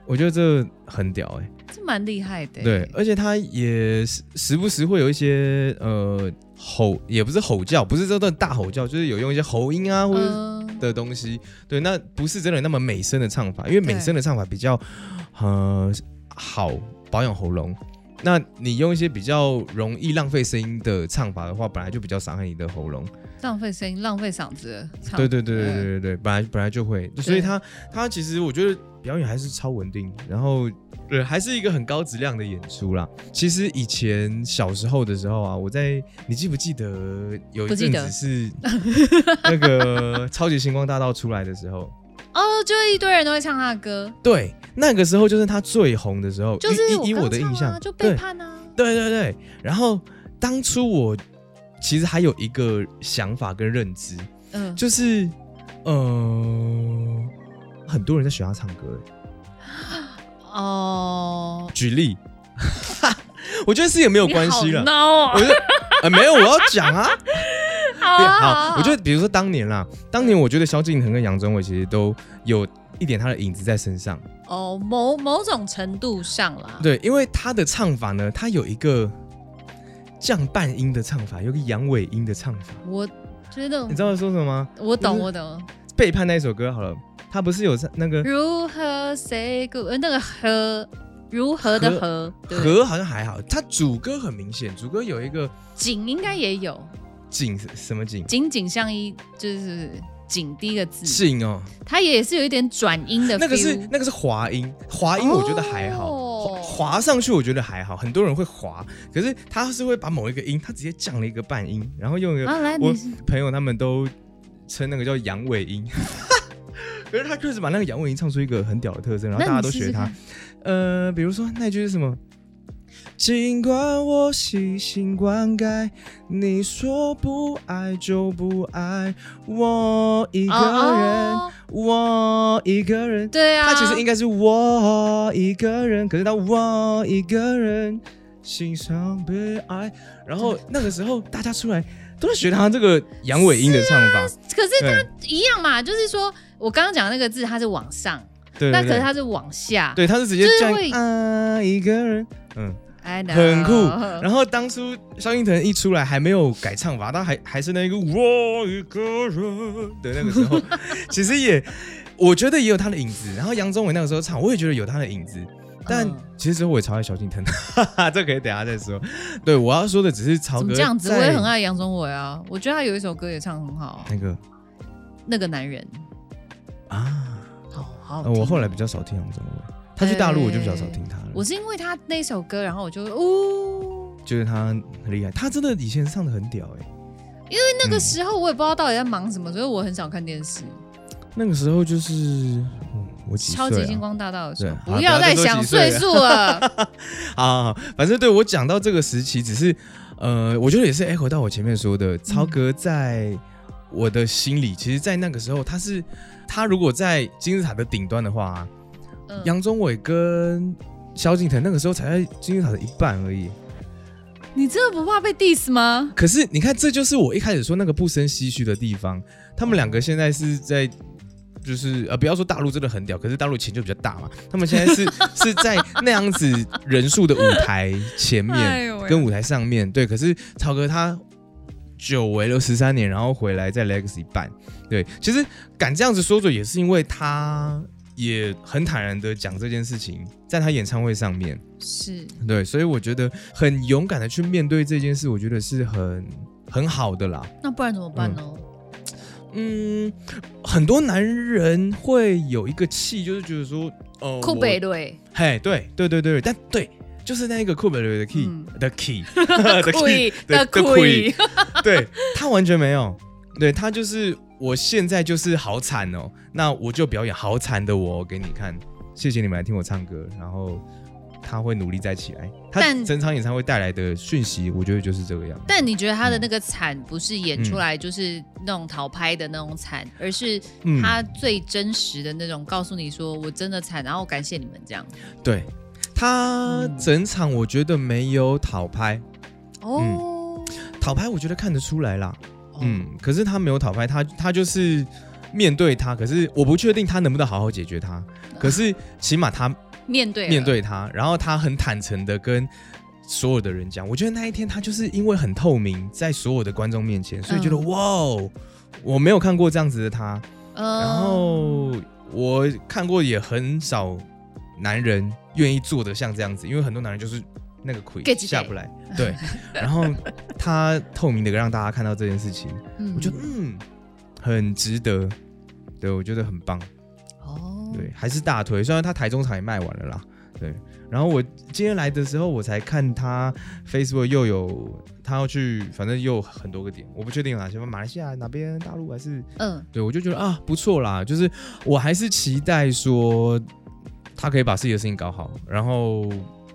[SPEAKER 4] 我觉得这很屌哎、
[SPEAKER 3] 这蛮厉害的。
[SPEAKER 4] 对，而且他也时时不时会有一些呃吼，也不是吼叫，不是这段大吼叫，就是有用一些喉音啊或者
[SPEAKER 3] 嗯，
[SPEAKER 4] 的东西，对，那不是真的那么美声的唱法，因为美声的唱法比较呃好保养喉咙。那你用一些比较容易浪费声音的唱法的话，本来就比较伤害你的喉咙。
[SPEAKER 3] 浪费声音，浪费嗓子的唱。
[SPEAKER 4] 对对对对对
[SPEAKER 3] 嗯
[SPEAKER 4] 对对，本来本来就会，所以他他其实我觉得表演还是超稳定，然后对，还是一个很高质量的演出啦。其实以前小时候的时候啊，我在你记不记得有一阵子是 [LAUGHS] 那个超级星光大道出来的时候，
[SPEAKER 3] 哦，就一堆人都会唱他的歌，
[SPEAKER 4] 对，那个时候就是他最红的时候，
[SPEAKER 3] 就是
[SPEAKER 4] 以我的印象，
[SPEAKER 3] 啊就背叛啊。
[SPEAKER 4] 对对对。然后当初我其实还有一个想法跟认知，
[SPEAKER 3] 嗯，
[SPEAKER 4] 就是呃，很多人在学他唱歌。
[SPEAKER 3] 哦，
[SPEAKER 4] 举例，[LAUGHS] 我觉得是也没有关系了。
[SPEAKER 3] 你好
[SPEAKER 4] 我
[SPEAKER 3] no
[SPEAKER 4] 觉得呃没有，我要讲啊。[LAUGHS]
[SPEAKER 3] 好
[SPEAKER 4] 对
[SPEAKER 3] 啊
[SPEAKER 4] 好，我觉得比如说当年啦，当年我觉得萧敬腾跟杨宗纬其实都有一点他的影子在身上。
[SPEAKER 3] 哦，某某种程度上啦，
[SPEAKER 4] 对，因为他的唱法呢，他有一个降半音的唱法，有个阳尾音的唱法。
[SPEAKER 3] 我觉得
[SPEAKER 4] 你知道我说什么吗？
[SPEAKER 3] 我懂，
[SPEAKER 4] 就是
[SPEAKER 3] 我懂。
[SPEAKER 4] 背叛那一首歌好了，他不是有唱那个
[SPEAKER 3] 如何 say good？呃那个和如何的和，对。
[SPEAKER 4] 和好像还好，他主歌很明显，主歌有一个
[SPEAKER 3] 景应该也有，
[SPEAKER 4] 景什么景？
[SPEAKER 3] 景景相依就是景第一个字，
[SPEAKER 4] 景哦，
[SPEAKER 3] 它也是有一点转音的
[SPEAKER 4] 那个是那个是滑音，滑音我觉得还好，
[SPEAKER 3] 哦
[SPEAKER 4] 滑滑上去我觉得还好，很多人会滑，可是他是会把某一个音，他直接降了一个半音，然后用一个、
[SPEAKER 3] 啊，
[SPEAKER 4] 我朋友他们都称那个叫阳尾音，可是他确实把那个阳尾音唱出一个很屌的特征，然后大家都学他
[SPEAKER 3] 试试。
[SPEAKER 4] 呃，比如说那句是什么？尽管我细心灌溉，你说不爱就不爱，我一个人，
[SPEAKER 3] 哦
[SPEAKER 4] 我一个人。
[SPEAKER 3] 对啊，
[SPEAKER 4] 他其实应该是我一个人，可是他我一个人欣赏被爱，然后那个时候大家出来都是学他这个阳尾音的唱法，
[SPEAKER 3] 可是他一样嘛，就是说我刚刚讲的那个字，它是往上，那可是它是往下，
[SPEAKER 4] 对他是直接这样
[SPEAKER 3] 就是会
[SPEAKER 4] 啊一个人，嗯，
[SPEAKER 3] 哎，
[SPEAKER 4] 很酷。
[SPEAKER 3] 然
[SPEAKER 4] 然后当初萧敬腾一出来还没有改唱法，他还还是那个我一个人的那个时候，[LAUGHS] 其实也我觉得也有他的影子。然后杨宗纬那个时候唱，我也觉得有他的影子。但
[SPEAKER 3] 嗯。
[SPEAKER 4] 其实我也超爱萧敬腾，哈哈，这可以等一下再说。对我要说的只是曹格
[SPEAKER 3] 怎么这样子？我
[SPEAKER 4] 在
[SPEAKER 3] 也很爱杨宗纬啊，我觉得他有一首歌也唱得很好啊，
[SPEAKER 4] 那个？
[SPEAKER 3] 那个男人，
[SPEAKER 4] 啊，
[SPEAKER 3] 好好。
[SPEAKER 4] 我后来比较少听杨宗纬，他去大陆我就比较少听他了。
[SPEAKER 3] 我是因为他那首歌，然后我就哦，
[SPEAKER 4] 觉得他很厉害，他真的以前唱的很屌哎、
[SPEAKER 3] 因为那个
[SPEAKER 4] 嗯
[SPEAKER 3] 时候我也不知道到底在忙什么，所以我很少看电视。
[SPEAKER 4] 那个时候就是，嗯，我啊？
[SPEAKER 3] 超级星光大道的时候，不要再想岁数了。[LAUGHS]
[SPEAKER 4] 好好好，反正对我讲到这个时期，只是呃，我觉得也是 echo 到我前面说的，超哥在我的心里，其实，在那个时候，他是他如果在金字塔的顶端的话，
[SPEAKER 3] 嗯
[SPEAKER 4] 杨宗纬跟萧敬腾那个时候才在金字塔的一半而已。
[SPEAKER 3] 你真的不怕被 diss 吗？
[SPEAKER 4] 可是你看，这就是我一开始说那个不生唏嘘的地方。他们两个现在是在就是呃，不要说大陆真的很屌，可是大陆钱就比较大嘛。他们现在是 [LAUGHS] 是在那样子人数的舞台前面
[SPEAKER 3] 哎
[SPEAKER 4] 跟舞台上面，对。可是曹哥他久违了十三年，然后回来在 Legacy 办，对。其实敢这样子说着，也是因为他也很坦然的讲这件事情，在他演唱会上面，
[SPEAKER 3] 是
[SPEAKER 4] 对。所以我觉得很勇敢的去面对这件事，我觉得是很很好的啦。
[SPEAKER 3] 那不然怎么办呢？
[SPEAKER 4] 嗯，很多男人会有一个气，就是觉得说，哦、
[SPEAKER 3] 酷北对，
[SPEAKER 4] 我，嘿，对对对对，但对，就是那一个酷北雷的 key
[SPEAKER 3] 嗯
[SPEAKER 4] 的 key [LAUGHS] [LAUGHS] 的 key
[SPEAKER 3] 的
[SPEAKER 4] 的
[SPEAKER 3] key [LAUGHS]
[SPEAKER 4] 对他完全没有，对他就是我现在就是好惨哦，那我就表演好惨的我给你看，谢谢你们来听我唱歌，然后他会努力再起来，他
[SPEAKER 3] 但
[SPEAKER 4] 整场演唱会带来的讯息，我觉得就是这个样子。
[SPEAKER 3] 但你觉得他的那个惨不是演出来就是那种逃拍的那种惨，而是
[SPEAKER 4] 嗯
[SPEAKER 3] 他最真实的那种告诉你说我真的惨，然后感谢你们这样。
[SPEAKER 4] 对他
[SPEAKER 3] 嗯
[SPEAKER 4] 整场我觉得没有讨拍，
[SPEAKER 3] 哦，
[SPEAKER 4] 讨拍我觉得看得出来啦，
[SPEAKER 3] 嗯，
[SPEAKER 4] 嗯，可是他没有讨拍，他他就是面对他，可是我不确定他能不能好好解决他，可是起码他
[SPEAKER 3] 面对
[SPEAKER 4] 面，对他，然后他很坦诚的跟所有的人讲，我觉得那一天他就是因为很透明，在所有的观众面前，所以觉得、
[SPEAKER 3] 嗯。
[SPEAKER 4] 哇哦，我没有看过这样子的他，
[SPEAKER 3] 嗯。
[SPEAKER 4] 然后我看过也很少男人愿意做的像这样子，因为很多男人就是那个亏下不来，对，[LAUGHS] 然后他透明的让大家看到这件事情，
[SPEAKER 3] 嗯。
[SPEAKER 4] 我觉得嗯很值得，对我觉得很棒，
[SPEAKER 3] 哦，
[SPEAKER 4] 对，还是大腿，虽然他台中场也卖完了啦，对，然后我今天来的时候，我才看他 Facebook 又有他要去，反正又很多个点，我不确定有哪些，马来西亚哪边、大陆还是
[SPEAKER 3] 嗯，
[SPEAKER 4] 对，我就觉得啊，不错啦，就是我还是期待说他可以把自己的事情搞好，然后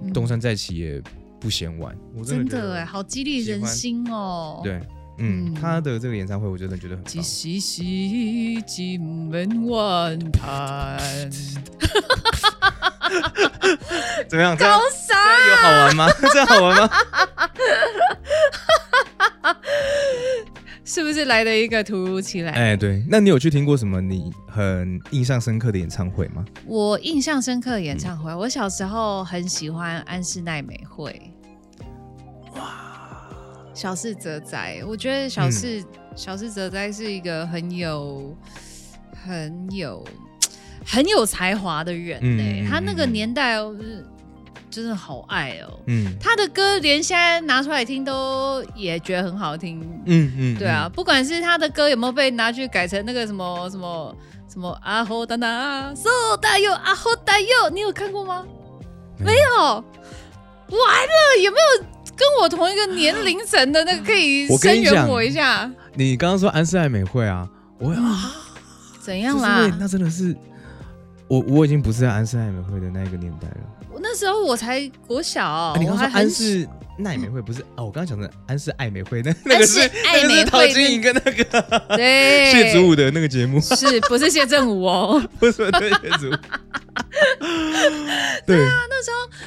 [SPEAKER 3] 嗯
[SPEAKER 4] 东山再起也不嫌晚。我真的
[SPEAKER 3] 哎，好激励人心哦。，
[SPEAKER 4] 对，嗯，
[SPEAKER 3] 嗯
[SPEAKER 4] 他的这个演唱会我真的觉得很棒
[SPEAKER 3] 只。是是金门湾畔，[LAUGHS]
[SPEAKER 4] 怎么样？这样
[SPEAKER 3] 高
[SPEAKER 4] 这样有好玩吗？[LAUGHS] 这样好玩吗？
[SPEAKER 3] 是不是来的一个突如其来？
[SPEAKER 4] 哎，对，那你有去听过什么你很印象深刻的演唱会吗？
[SPEAKER 3] 我印象深刻的演唱会，我小时候很喜欢安室奈美惠。哇，小室哲哉，我觉得小室、小室哲哉是一个很有很有很有才华的人呢、
[SPEAKER 4] 嗯嗯嗯
[SPEAKER 3] 他那个
[SPEAKER 4] 嗯
[SPEAKER 3] 年代哦，就是真的好爱哦。
[SPEAKER 4] 嗯
[SPEAKER 3] 他的歌连现在拿出来听都也觉得很好听。
[SPEAKER 4] 嗯嗯，
[SPEAKER 3] 对啊，不管是他的歌有没有被拿去改成那个什么什么什么阿吼达达 so 大佑阿吼大佑，你有看过吗？
[SPEAKER 4] 嗯，
[SPEAKER 3] 没有，完了，有没有跟我同一个年龄层的那个可以声援我一下？
[SPEAKER 4] 你刚刚说安室爱美惠啊，我啊，
[SPEAKER 3] 怎样啦？
[SPEAKER 4] 那真的是我我已经不是在安室奈美惠的那一个年代了。
[SPEAKER 3] 我那时候我才国小，
[SPEAKER 4] 啊你刚刚说安室奈美惠不是？哦？我刚刚讲的安室爱美惠，那那个是陶晶莹跟那个
[SPEAKER 3] 对。[LAUGHS]
[SPEAKER 4] 谢祖武的那个节目，
[SPEAKER 3] 是不是谢振武哦？[LAUGHS]
[SPEAKER 4] 不是对谢祖武。[LAUGHS] 对，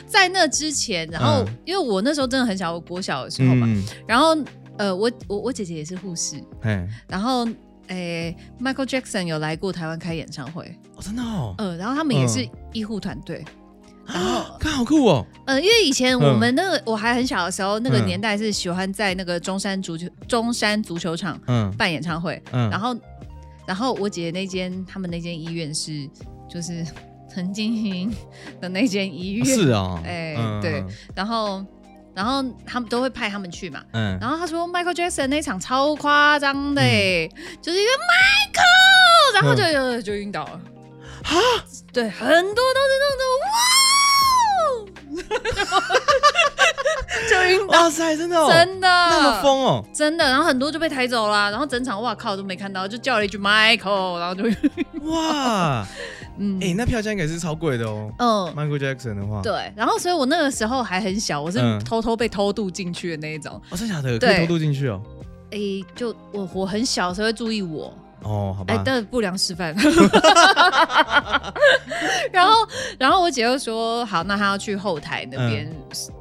[SPEAKER 3] 在那之前，然后、
[SPEAKER 4] 嗯。
[SPEAKER 3] 因为我那时候真的很小，我国小的时候嘛，
[SPEAKER 4] 嗯，
[SPEAKER 3] 然后呃，我我我姐姐也是护士，
[SPEAKER 4] 哎，
[SPEAKER 3] 然后诶，Michael Jackson 有来过台湾开演唱会，
[SPEAKER 4] 哦，真的哦，
[SPEAKER 3] 呃，然后他们也是医护团队，然后
[SPEAKER 4] 看好酷哦，
[SPEAKER 3] 呃，因为以前
[SPEAKER 4] 嗯。
[SPEAKER 3] 我们那个、我还很小的时候，那个
[SPEAKER 4] 嗯
[SPEAKER 3] 年代是喜欢在那个中山足球中山足球场
[SPEAKER 4] 嗯。
[SPEAKER 3] 办演唱会，
[SPEAKER 4] 嗯，
[SPEAKER 3] 然后然后我姐那间他们那间医院是就是陈金英的那间医院，
[SPEAKER 4] 是哦，[LAUGHS]
[SPEAKER 3] 哎
[SPEAKER 4] 嗯。
[SPEAKER 3] 对，然后然后他们都会派他们去嘛，
[SPEAKER 4] 嗯，
[SPEAKER 3] 然后他说 Michael Jackson 那场超夸张的、欸，就是一个 Michael，然后就、
[SPEAKER 4] 嗯。
[SPEAKER 3] 就晕倒了。哈，对，很多都是那种哇，[LAUGHS] 就晕倒，
[SPEAKER 4] 哇塞，真的哦，
[SPEAKER 3] 真的。
[SPEAKER 4] 那么疯哦，
[SPEAKER 3] 真的，然后很多就被抬走了，然后整场哇靠都没看到，就叫了一句 Michael，然后就
[SPEAKER 4] 哇，[LAUGHS]
[SPEAKER 3] 嗯。
[SPEAKER 4] 哎，那票价应该是超贵的哦
[SPEAKER 3] 嗯。
[SPEAKER 4] ，Michael Jackson 的话，
[SPEAKER 3] 对，然后所以我那个时候还很小，我是
[SPEAKER 4] 嗯。
[SPEAKER 3] 偷偷被偷渡进去的那一种。
[SPEAKER 4] 哦，真的假的？可
[SPEAKER 3] 对。
[SPEAKER 4] 以偷渡进去哦，
[SPEAKER 3] 诶，就我我很小的时候会注意我，
[SPEAKER 4] 哦，好
[SPEAKER 3] 哎，
[SPEAKER 4] 吧，
[SPEAKER 3] 的不良示范。[LAUGHS] 然后，然后我姐又说，好，那她要去后台那边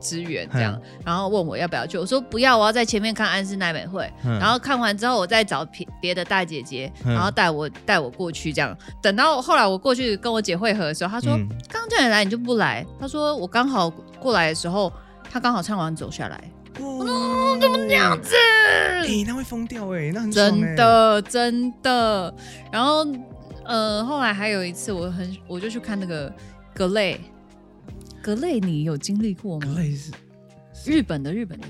[SPEAKER 3] 支援这样，然后问我要不要去，我说不要，我要在前面看安室奈美惠，
[SPEAKER 4] 嗯。
[SPEAKER 3] 然后看完之后我再找别别的大姐姐，
[SPEAKER 4] 嗯。
[SPEAKER 3] 然后带我带我过去这样。等到后来我过去跟我姐会合的时候，她说
[SPEAKER 4] 嗯
[SPEAKER 3] 刚叫你来你就不来，她说我刚好过来的时候，她刚好唱完走下来，
[SPEAKER 4] 哦，怎么这样子？哎，那会疯掉哎，那很
[SPEAKER 3] 真，的真的。然后呃，后来还有一次，我很我就去看那个格雷，格雷你有经历过吗？
[SPEAKER 4] 格雷是，
[SPEAKER 3] 日本的日本的。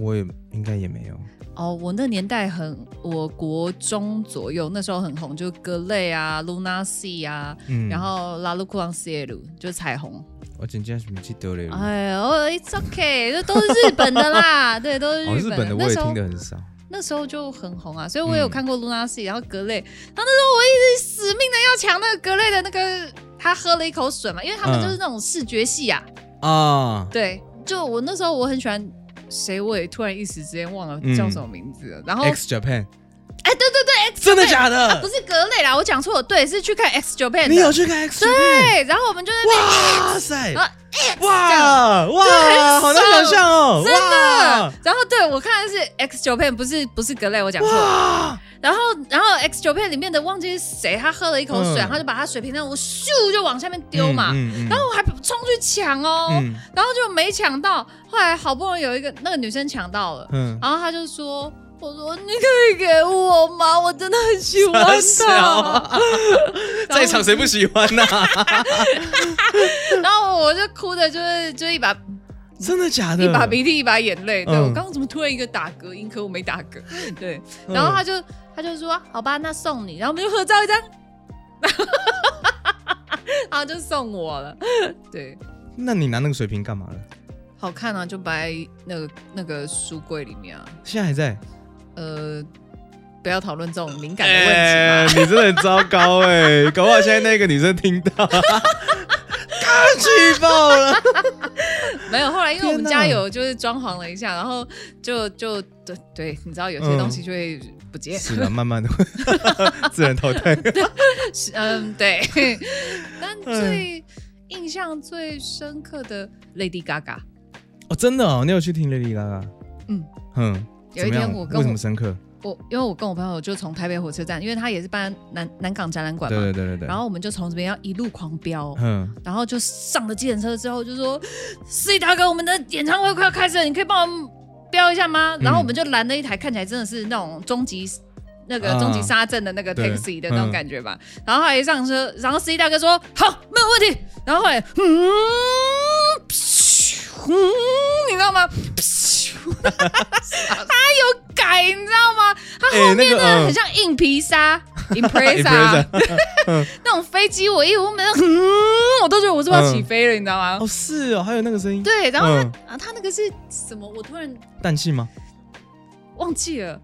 [SPEAKER 4] 我也应该也没有。
[SPEAKER 3] 哦，我那年代很，我国中左右那时候很红，就格雷啊、Luna Sea 啊，
[SPEAKER 4] 嗯
[SPEAKER 3] 然后拉鲁库朗 C L 就是彩虹。
[SPEAKER 4] 我真正是不记得嘞。
[SPEAKER 3] 哎呦，It's okay，这都是日本的啦，[LAUGHS] 对，都是
[SPEAKER 4] 哦，日
[SPEAKER 3] 日本
[SPEAKER 4] 本的我也
[SPEAKER 3] 那时候
[SPEAKER 4] 听得很少。
[SPEAKER 3] 那时候就很红啊，所以我有
[SPEAKER 4] 嗯
[SPEAKER 3] 看过 Luna 然后格雷，然后那时候我一直死命的要抢那个格雷的那个，他喝了一口水嘛，因为他们
[SPEAKER 4] 嗯
[SPEAKER 3] 就是那种视觉系啊，
[SPEAKER 4] 啊，
[SPEAKER 3] 对，就我那时候我很喜欢谁，我也突然一时之间忘了
[SPEAKER 4] 嗯。
[SPEAKER 3] 叫什么名字了，然后
[SPEAKER 4] X Japan，
[SPEAKER 3] 哎，对对对，X
[SPEAKER 4] 真的假的？
[SPEAKER 3] 不是格雷啦，我讲错了，对，是去看 X Japan 的，
[SPEAKER 4] 你有去看 X Japan？
[SPEAKER 3] 对，然后我们就在那边
[SPEAKER 4] 哇塞！
[SPEAKER 3] 啊
[SPEAKER 4] 哇哇，好难想象哦！
[SPEAKER 3] 真的，然后对我看的是 X Japan，不是不是格雷，我讲错。然后，然后 X 九片里面的忘记是谁，他喝了一口水，
[SPEAKER 4] 嗯。
[SPEAKER 3] 然后就把他水瓶那样我咻就往下面丢嘛，然后我还冲去抢哦，
[SPEAKER 4] 嗯。
[SPEAKER 3] 然后就没抢到，后来好不容易有一个那个女生抢到了，
[SPEAKER 4] 嗯，
[SPEAKER 3] 然后她就说。我说：“你可以给我吗？我真的很喜欢
[SPEAKER 4] 傻
[SPEAKER 3] 他。
[SPEAKER 4] 笑 [LAUGHS] 在场谁不喜欢呐？[LAUGHS]
[SPEAKER 3] 然后我就哭的，就是就一把
[SPEAKER 4] 真的假的？
[SPEAKER 3] 一把鼻涕一把眼泪。对、
[SPEAKER 4] 嗯
[SPEAKER 3] 我刚刚怎么突然一个打嗝音？可我没打嗝。[LAUGHS] 对，
[SPEAKER 4] 嗯
[SPEAKER 3] 然后他就他就说：好吧，那送你。然后我们就合照一张，然后就送我了。对，
[SPEAKER 4] 那你拿那个水瓶干嘛了？
[SPEAKER 3] 好看啊，就摆在那个那个书柜里面啊。
[SPEAKER 4] 现在还在？
[SPEAKER 3] 呃，不要讨论这种敏感的问题
[SPEAKER 4] 你真的很糟糕哎！搞不好现在那个女生听到，[LAUGHS] 刚气爆了。[LAUGHS]
[SPEAKER 3] 没有，后来因为我们家有就是装潢了一下，然后就就对对，你知道有些东西就会不见。
[SPEAKER 4] 是的，慢慢的自然淘汰。[LAUGHS]
[SPEAKER 3] 是嗯，对。但最印象最深刻的 Lady Gaga，
[SPEAKER 4] 哦，真的哦，你有去听 Lady Gaga？
[SPEAKER 3] 嗯
[SPEAKER 4] 嗯，
[SPEAKER 3] 有一天我跟我
[SPEAKER 4] 为什么深刻？
[SPEAKER 3] 我因为我跟我朋友就从台北火车站，因为他也是办南南港展览馆嘛，
[SPEAKER 4] 对对对对对。
[SPEAKER 3] 然后我们就从这边要一路狂飙，
[SPEAKER 4] 嗯，
[SPEAKER 3] 然后就上了计程车之后就说：“司机大哥，我们的演唱会快要开始了，你可以帮我们飙一下吗？”然后我们就拦了一台看起来真的是那种终极。那个
[SPEAKER 4] 啊
[SPEAKER 3] 终极杀阵的那个 taxi 的那种
[SPEAKER 4] 嗯
[SPEAKER 3] 感觉吧，然后后来一上车，然后司机大哥说好没有问题，然后后来嗯，嗯，你知道吗？噗他有改，你知道吗？他后面呢很
[SPEAKER 4] 嗯
[SPEAKER 3] 像硬皮沙 impresa [LAUGHS]
[SPEAKER 4] Impreza [LAUGHS]
[SPEAKER 3] 那种飞机我一，我每次 [LAUGHS] 嗯，我都觉得我是不是要起飞了，你知道吗？
[SPEAKER 4] 哦，是哦，还有那个声音，
[SPEAKER 3] 对，然后他、
[SPEAKER 4] 嗯。
[SPEAKER 3] 啊，他那个是什么？我突然
[SPEAKER 4] 氮气吗？
[SPEAKER 3] 忘记了，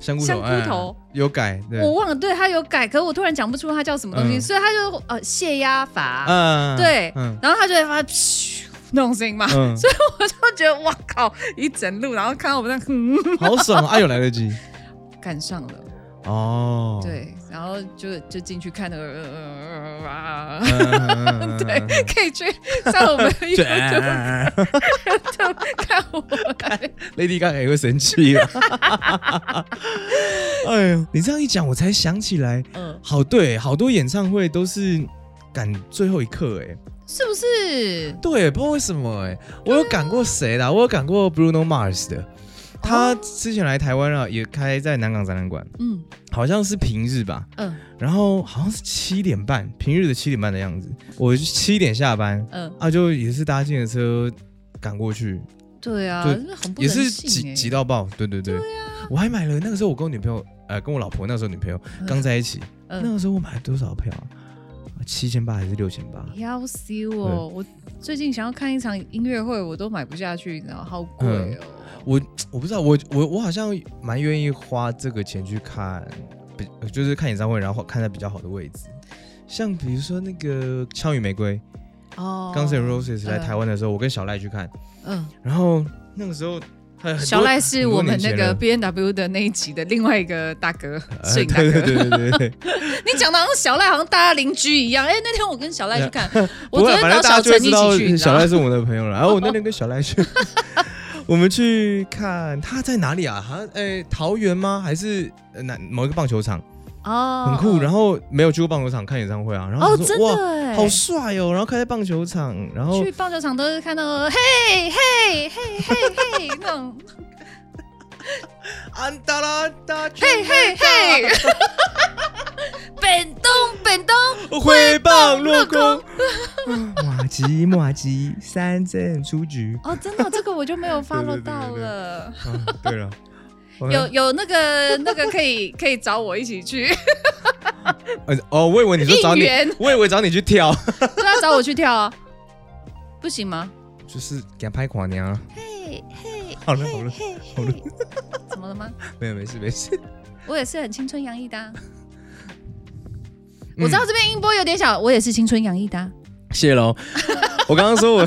[SPEAKER 4] 香菇头，
[SPEAKER 3] 香菇头。
[SPEAKER 4] 哎有改，对，
[SPEAKER 3] 我忘了，对他有改，可是我突然讲不出他叫什么东西，
[SPEAKER 4] 嗯。
[SPEAKER 3] 所以他就呃泄压阀，
[SPEAKER 4] 嗯，
[SPEAKER 3] 对，
[SPEAKER 4] 嗯。
[SPEAKER 3] 然后他就会发噗那种声音嘛，
[SPEAKER 4] 嗯，
[SPEAKER 3] 所以我就觉得哇靠，一整路，然后看到我们在嗯，
[SPEAKER 4] 好爽啊！啊有来得及
[SPEAKER 3] 赶上了，
[SPEAKER 4] 哦，
[SPEAKER 3] 对，然后就就进去看那个呃啊。
[SPEAKER 4] 嗯，嗯，嗯
[SPEAKER 3] 对，可以去上我们的 [LAUGHS] YouTube
[SPEAKER 4] 对
[SPEAKER 3] 就看我们。
[SPEAKER 4] ，Lady Gaga 也会生气了。哎呦，你这样一讲，我才想起来，
[SPEAKER 3] 嗯，
[SPEAKER 4] 好对，好多演唱会都是赶最后一刻，哎，
[SPEAKER 3] 是不是？
[SPEAKER 4] 对，不知道为什么，哎，我有赶过谁啦？我有赶过 Bruno Mars 的，他之前来台湾了，也开在南港展览馆，
[SPEAKER 3] 嗯。
[SPEAKER 4] 好像是平日吧，
[SPEAKER 3] 嗯。
[SPEAKER 4] 然后好像是七点半，平日的七点半的样子，我七点下班
[SPEAKER 3] 嗯，
[SPEAKER 4] 啊，就也是搭计程车赶过去，
[SPEAKER 3] 对啊，就很不
[SPEAKER 4] 也是
[SPEAKER 3] 能信
[SPEAKER 4] 挤
[SPEAKER 3] 欸。
[SPEAKER 4] 挤到爆，对对对，我还买了那个时候我跟我女朋友，呃，跟我老婆那时候女朋友
[SPEAKER 3] 嗯。
[SPEAKER 4] 刚在一起，那
[SPEAKER 3] 嗯，
[SPEAKER 4] 个时候我买了多少票啊？七千八还是六千八？
[SPEAKER 3] 要死我！我最近想要看一场音乐会，我都买不下去，你知道，好贵
[SPEAKER 4] 嗯
[SPEAKER 3] 哦。
[SPEAKER 4] 我我不知道，我我我好像蛮愿意花这个钱去看，比就是看演唱会，然后看在比较好的位置。像比如说那个《枪与玫瑰》
[SPEAKER 3] 哦
[SPEAKER 4] Guns N' Roses 来
[SPEAKER 3] 嗯
[SPEAKER 4] 台湾的时候，我跟小赖去看，
[SPEAKER 3] 嗯
[SPEAKER 4] 然后那个时候
[SPEAKER 3] 小赖是我们那个 B N W 的那一集的另外一个大哥，
[SPEAKER 4] 呃
[SPEAKER 3] 摄影大哥。
[SPEAKER 4] 对对对对 [LAUGHS]
[SPEAKER 3] 你讲的好像小赖好像大家邻居一样。哎，那天我跟小赖去看，[LAUGHS] 我昨天找小陈一起去？
[SPEAKER 4] 小赖是我的朋友了。然 [LAUGHS] 后我那天跟小赖去，我们去看他在哪里啊？好像哎桃园吗？还是呃哪某一个棒球场？
[SPEAKER 3] 哦
[SPEAKER 4] 很酷。然
[SPEAKER 3] 后
[SPEAKER 4] 后没有去过棒球场看演唱会啊，然后哇，好帅哦！然后开在棒球场，然后
[SPEAKER 3] 去棒球场都是看到嘿嘿嘿嘿嘿那种
[SPEAKER 4] 安达拉达，
[SPEAKER 3] 嘿嘿嘿，[LAUGHS] 本东本东，
[SPEAKER 4] 挥棒落空，[LAUGHS] 马吉马吉三振出局。
[SPEAKER 3] 哦，真的这个我就没有 [LAUGHS]
[SPEAKER 4] 对
[SPEAKER 3] follow
[SPEAKER 4] 对
[SPEAKER 3] 到
[SPEAKER 4] 对
[SPEAKER 3] 了。
[SPEAKER 4] 啊，对了，我
[SPEAKER 3] 有有那个 [LAUGHS] 那个可以可以找我一起去，
[SPEAKER 4] 呃 [LAUGHS] 哦，我以为你说找你我以为找你去跳，[LAUGHS]
[SPEAKER 3] 对啊，找我去跳啊，不行吗？
[SPEAKER 4] 就是给他拍垮你啊。
[SPEAKER 3] 嘿嘿，
[SPEAKER 4] 好了好了好了，
[SPEAKER 3] 怎么了吗？
[SPEAKER 4] 没有没事没事。
[SPEAKER 3] 我也是很青春洋溢的啊、
[SPEAKER 4] 嗯。
[SPEAKER 3] 我知道这边音波有点小，我也是青春洋溢的啊、
[SPEAKER 4] 谢喽。我刚刚说我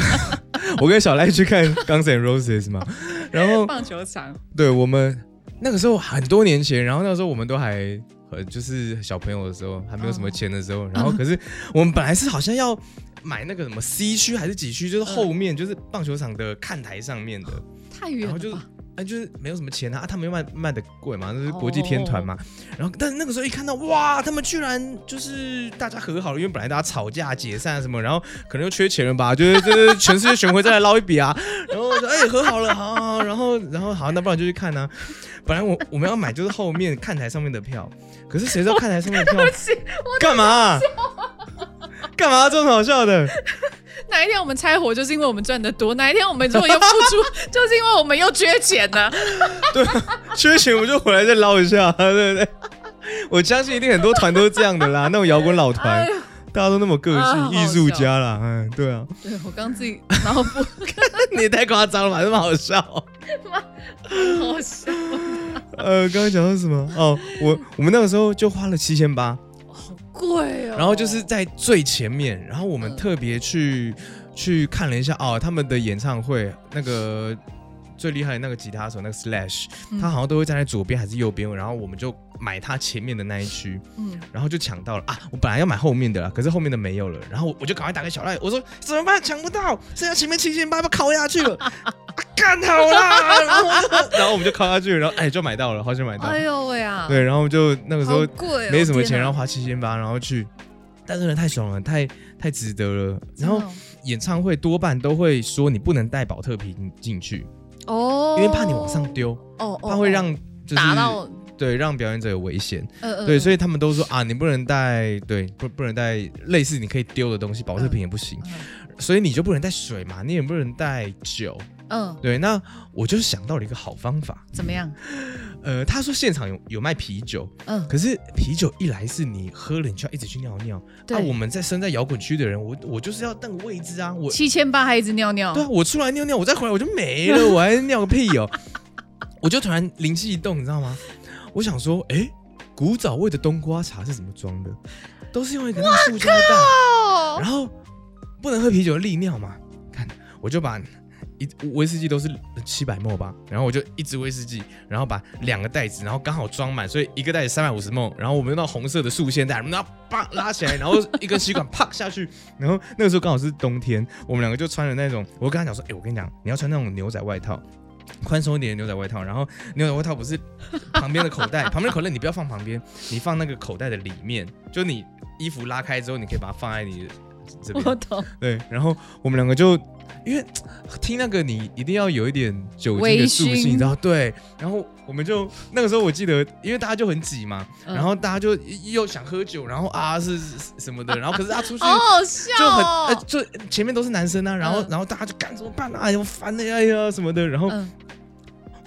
[SPEAKER 4] 我跟小赖去看 Guns N' Roses 嘛，然后
[SPEAKER 3] 棒球场，
[SPEAKER 4] 对我们那个时候很多年前，然后那个时候我们都还呃就是小朋友的时候，还没有什么钱的时候，然后可是我们本来是好像要买那个什么 C 区还是几区，就是后面就是棒球场的看台上面的，
[SPEAKER 3] 太远
[SPEAKER 4] 然后就是
[SPEAKER 3] 哎？
[SPEAKER 4] 啊，就是没有什么钱啊，啊他们又卖卖的贵嘛，那是国际天团嘛。然后，但是那个时候一看到，哇，他们居然就是大家和好了，因为本来大家吵架解散啊什么，然后可能又缺钱了吧，就是就是全世界巡回再来捞一笔啊。[LAUGHS] 然后说，哎、和好了，好好好，然后然后好，那不然就去看啊。本来我我们要买就是后面看台上面的票，可是谁知道看台上面的票 [LAUGHS] 干嘛啊、干嘛这么好笑的？
[SPEAKER 3] 哪一天我们拆伙，就是因为我们赚的多；哪一天我们如果又付出，[LAUGHS] 就是因为我们又缺钱呢？[LAUGHS] 对。
[SPEAKER 4] 缺钱我就回来再捞一下，对不对？我相信一定很多团都是这样的啦，那种摇滚老团，大家都那么个性，艺术家啦，嗯，对啊，
[SPEAKER 3] 对我刚自己脑补，[LAUGHS]
[SPEAKER 4] 你也太夸张了吧，这么好笑。
[SPEAKER 3] 好笑，
[SPEAKER 4] 呃，刚刚讲到什么？哦，我我们那个时候就花了七千八，
[SPEAKER 3] 好贵哦。
[SPEAKER 4] 然后就是在最前面，然后我们
[SPEAKER 3] 嗯
[SPEAKER 4] 特别去、去看了一下哦，他们的演唱会那个。最厉害的那个吉他手，那个 Slash，、
[SPEAKER 3] 嗯
[SPEAKER 4] 他好像都会站在左边还是右边，然后我们就买他前面的那一区。
[SPEAKER 3] 嗯，
[SPEAKER 4] 然后就抢到了啊！我本来要买后面的啦，可是后面的没有了，然后我就赶快打给小赖，我说怎么办？抢不到，剩下前面七千八要敲下去了，[LAUGHS] 啊干好啦！然后我们就敲下去，然后哎就买到了，好想买到。
[SPEAKER 3] 哎呦喂啊，
[SPEAKER 4] 对，然后就那个时候
[SPEAKER 3] 贵哦，
[SPEAKER 4] 没什么钱，然后花七千八，然后去，但是呢太爽了，太太值得了。然后演唱会多半都会说你不能带保特瓶进去，
[SPEAKER 3] 哦，
[SPEAKER 4] 因为怕你往上丢，
[SPEAKER 3] 哦，哦
[SPEAKER 4] 怕会让就是
[SPEAKER 3] 打到，
[SPEAKER 4] 对让表演者有危险。
[SPEAKER 3] 呃
[SPEAKER 4] 对，所
[SPEAKER 3] 以
[SPEAKER 4] 以他们都说啊，你不能带，对，不不能带类似你可以丢的东西，保特瓶也不行，所以你就不能带水嘛，你也不能带酒。
[SPEAKER 3] 嗯，
[SPEAKER 4] 对，那我就想到了一个好方法，
[SPEAKER 3] 怎么样？
[SPEAKER 4] 呃，他说现场有有卖啤酒，
[SPEAKER 3] 嗯，
[SPEAKER 4] 可是啤酒一来是你喝了你就要一直去尿尿，
[SPEAKER 3] 对
[SPEAKER 4] 啊，我们在身在摇滚区的人，我我就是要那个位置啊，我
[SPEAKER 3] 七千八还一直尿尿，
[SPEAKER 4] 对啊，我出来尿尿，我再回来我就没了，[LAUGHS] 我还尿个屁哦！我就突然灵机一动，你知道吗？我想说，哎，古早味的冬瓜茶是怎么装的？都是用一个那个塑胶袋，
[SPEAKER 3] 哦，
[SPEAKER 4] 然后不能喝啤酒利尿嘛。看，我就把一威士忌都是七百沫吧，然后我就一支威士忌，然后把两个袋子，然后刚好装满，所以一个袋子三百五十沫，然后我们用到红色的束线带，然后叭拉起来，然后一根吸管啪下去，[LAUGHS] 然后那个时候刚好是冬天，我们两个就穿了那种，我跟他讲说，哎、我跟你讲，你要穿那种牛仔外套。宽松一点的牛仔外套，然后牛仔外套不是旁边的口袋，[LAUGHS] 旁边的口袋你不要放旁边，你放那个口袋的里面，就你衣服拉开之后，你可以把它放在你这边。
[SPEAKER 3] 我懂，
[SPEAKER 4] 对，然后我们两个就因为听那个你一定要有一点酒精的助兴，
[SPEAKER 3] 醺
[SPEAKER 4] 你知道？对，然后我们就那个时候我记得，因为大家就很挤嘛，
[SPEAKER 3] 嗯
[SPEAKER 4] 然后大家就又想喝酒，然后啊是是什么的，[LAUGHS] 然后可是他出去。就很就前面都是男生啊，然后、
[SPEAKER 3] 嗯
[SPEAKER 4] 然后大家就干怎么办啊？哎呦烦的呀哎呀什么的，然后
[SPEAKER 3] 嗯，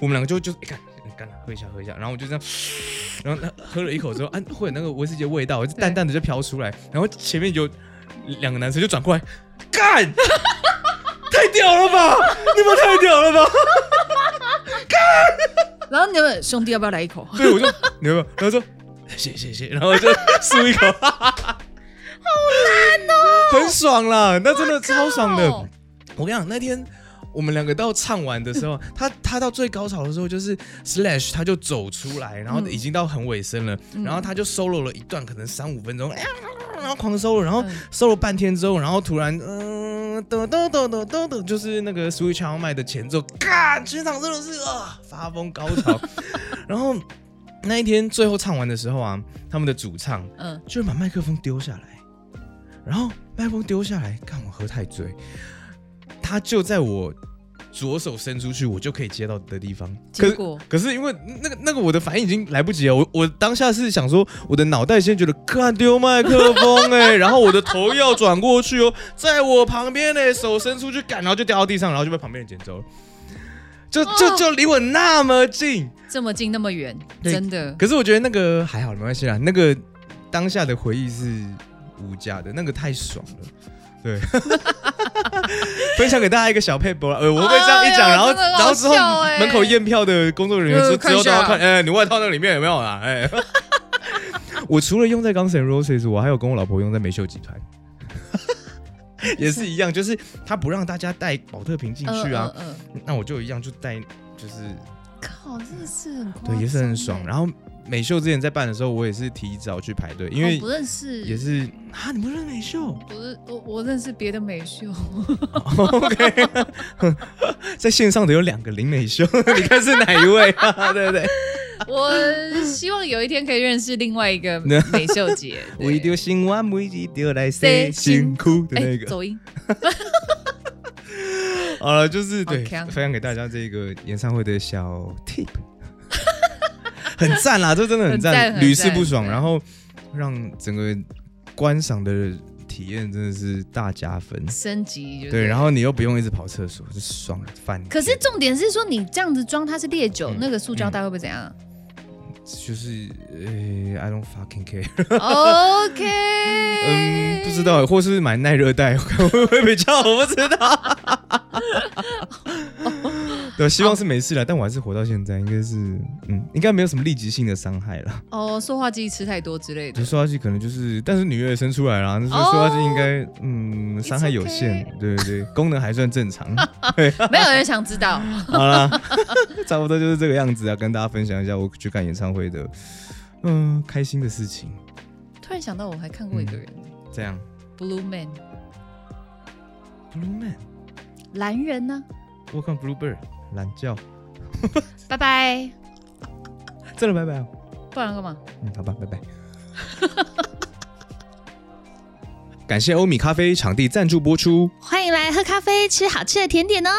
[SPEAKER 4] 我们两个就就哎干干了喝一下喝一下，然后我就这样，[SNIFFS] 然后喝了一口之后，啊会有那个威士忌的味道，就淡淡的就飘出来，然后前面有两个男生就转过来，干，太屌了吧！你们太屌了吧！[LAUGHS]
[SPEAKER 3] 然后你们兄弟要不要来一口？
[SPEAKER 4] 所以我就你有没有？然后说谢谢谢谢，然后就漱一口，好烂哦，很爽啦，那真的超爽的。我跟你讲，那天我们两个到唱完的时候，[LAUGHS] 他他到最高潮的时候，就是 Slash 他就走出来，然后
[SPEAKER 3] 嗯
[SPEAKER 4] 已经到很尾声了，
[SPEAKER 3] 嗯
[SPEAKER 4] 然后他就 solo 了一段，可能三五分钟，然后狂 solo，然后
[SPEAKER 3] 嗯
[SPEAKER 4] solo 半天之后，然后突然嗯噔噔噔噔噔噔，就是那个 Switch On My 的前奏，干，全场真的是啊发疯高潮，[LAUGHS] 然后那一天最后唱完的时候啊，他们的主唱
[SPEAKER 3] 嗯，
[SPEAKER 4] 居然把麦克风丢下来，然后麦克风丢下来，看我喝太醉，他就在我左手伸出去，我就可以接到的地方。可是
[SPEAKER 3] 结果
[SPEAKER 4] 可是因为那个那个我的反应已经来不及了，我我当下是想说，我的脑袋先觉得看丢麦克风哎、[LAUGHS] 然后我的头要转过去哦，在我旁边呢、手伸出去赶，然后就掉到地上，然后就被旁边人捡走了。就就
[SPEAKER 3] 哦
[SPEAKER 4] 就离我那么近，
[SPEAKER 3] 这么近那么远，真的。
[SPEAKER 4] 可是我觉得那个还好，没关系啦。那个当下的回忆是无价的，那个太爽了。对，[LAUGHS] 分享给大家一个小配博。呃，我会不会这样一讲，然后
[SPEAKER 3] 哎呀真的很好
[SPEAKER 4] 然后之后门口验票的工作人员
[SPEAKER 3] 呃
[SPEAKER 4] 之之后都要看，
[SPEAKER 3] 看
[SPEAKER 4] 哎，你外套那里面有没有啊？哎，[LAUGHS] 我除了用在 Guns N' Roses，我还有跟我老婆用在美秀集团。[LAUGHS] 也是一样，就是他不让大家带保特瓶进去啊，
[SPEAKER 3] 嗯嗯嗯
[SPEAKER 4] 那我就一样就带，就是
[SPEAKER 3] 靠，真的是很夸
[SPEAKER 4] 对，也是很爽。然后美秀之前在办的时候，我也是提早去排队，因为
[SPEAKER 3] 哦不认识，
[SPEAKER 4] 也是啊，你不认识美秀
[SPEAKER 3] 不是我我认识别的美秀
[SPEAKER 4] ，？OK，[LAUGHS] 在线上的有两个林美秀，[LAUGHS] 你看是哪一位啊？[LAUGHS] 对不对？
[SPEAKER 3] 我希望有一天可以认识另外一个美秀姐。对
[SPEAKER 4] 为丢新闻，每一丢来谁辛苦的那
[SPEAKER 3] 哎，
[SPEAKER 4] 个。
[SPEAKER 3] 走音，
[SPEAKER 4] 好了，就是对，分享给大家这个演唱会的小 tip，很赞啦，[LAUGHS] 这真的很
[SPEAKER 3] 很赞
[SPEAKER 4] 屡试不爽，然后让整个观赏的体验真的是大加分。
[SPEAKER 3] 升级就
[SPEAKER 4] 对，然后你又不用一直跑厕所，就爽翻天。
[SPEAKER 3] 可是重点是说，你这样子装它是烈酒，
[SPEAKER 4] 嗯
[SPEAKER 3] 那个塑胶袋会不会怎样
[SPEAKER 4] 就是呃，I don't fucking care。？[LAUGHS] [LAUGHS]
[SPEAKER 3] OK，
[SPEAKER 4] 嗯，不知道，或是买耐热袋会不会比较好？我不知道。对，希望是没事了，但我还是活到现在，应该是嗯，应该没有什么立即性的伤害了。
[SPEAKER 3] 哦，塑化剂吃太多之类的。
[SPEAKER 4] 就塑化剂可能就是，但是女儿也生出来了，那所以
[SPEAKER 3] 哦
[SPEAKER 4] 塑化剂应该嗯伤害有限
[SPEAKER 3] okay
[SPEAKER 4] 对对对，[LAUGHS] 功能还算正常。[LAUGHS]
[SPEAKER 3] 没有人想知道。[LAUGHS]
[SPEAKER 4] 好了，差不多就是这个样子啊，跟大家分享一下我去看演唱会的嗯开心的事情。
[SPEAKER 3] 突然想到，我还看过一个人
[SPEAKER 4] 这样
[SPEAKER 3] ，Blue
[SPEAKER 4] Man，，Blue Man，
[SPEAKER 3] 蓝人呢？
[SPEAKER 4] 我看 Blue Bird 懒觉，
[SPEAKER 3] 拜拜，
[SPEAKER 4] 真的拜拜啊。
[SPEAKER 3] 不然干嘛？
[SPEAKER 4] 嗯，好吧，拜拜。[LAUGHS] 感谢欧米咖啡场地赞助播出。
[SPEAKER 5] 欢迎来喝咖啡，吃好吃的甜点哦。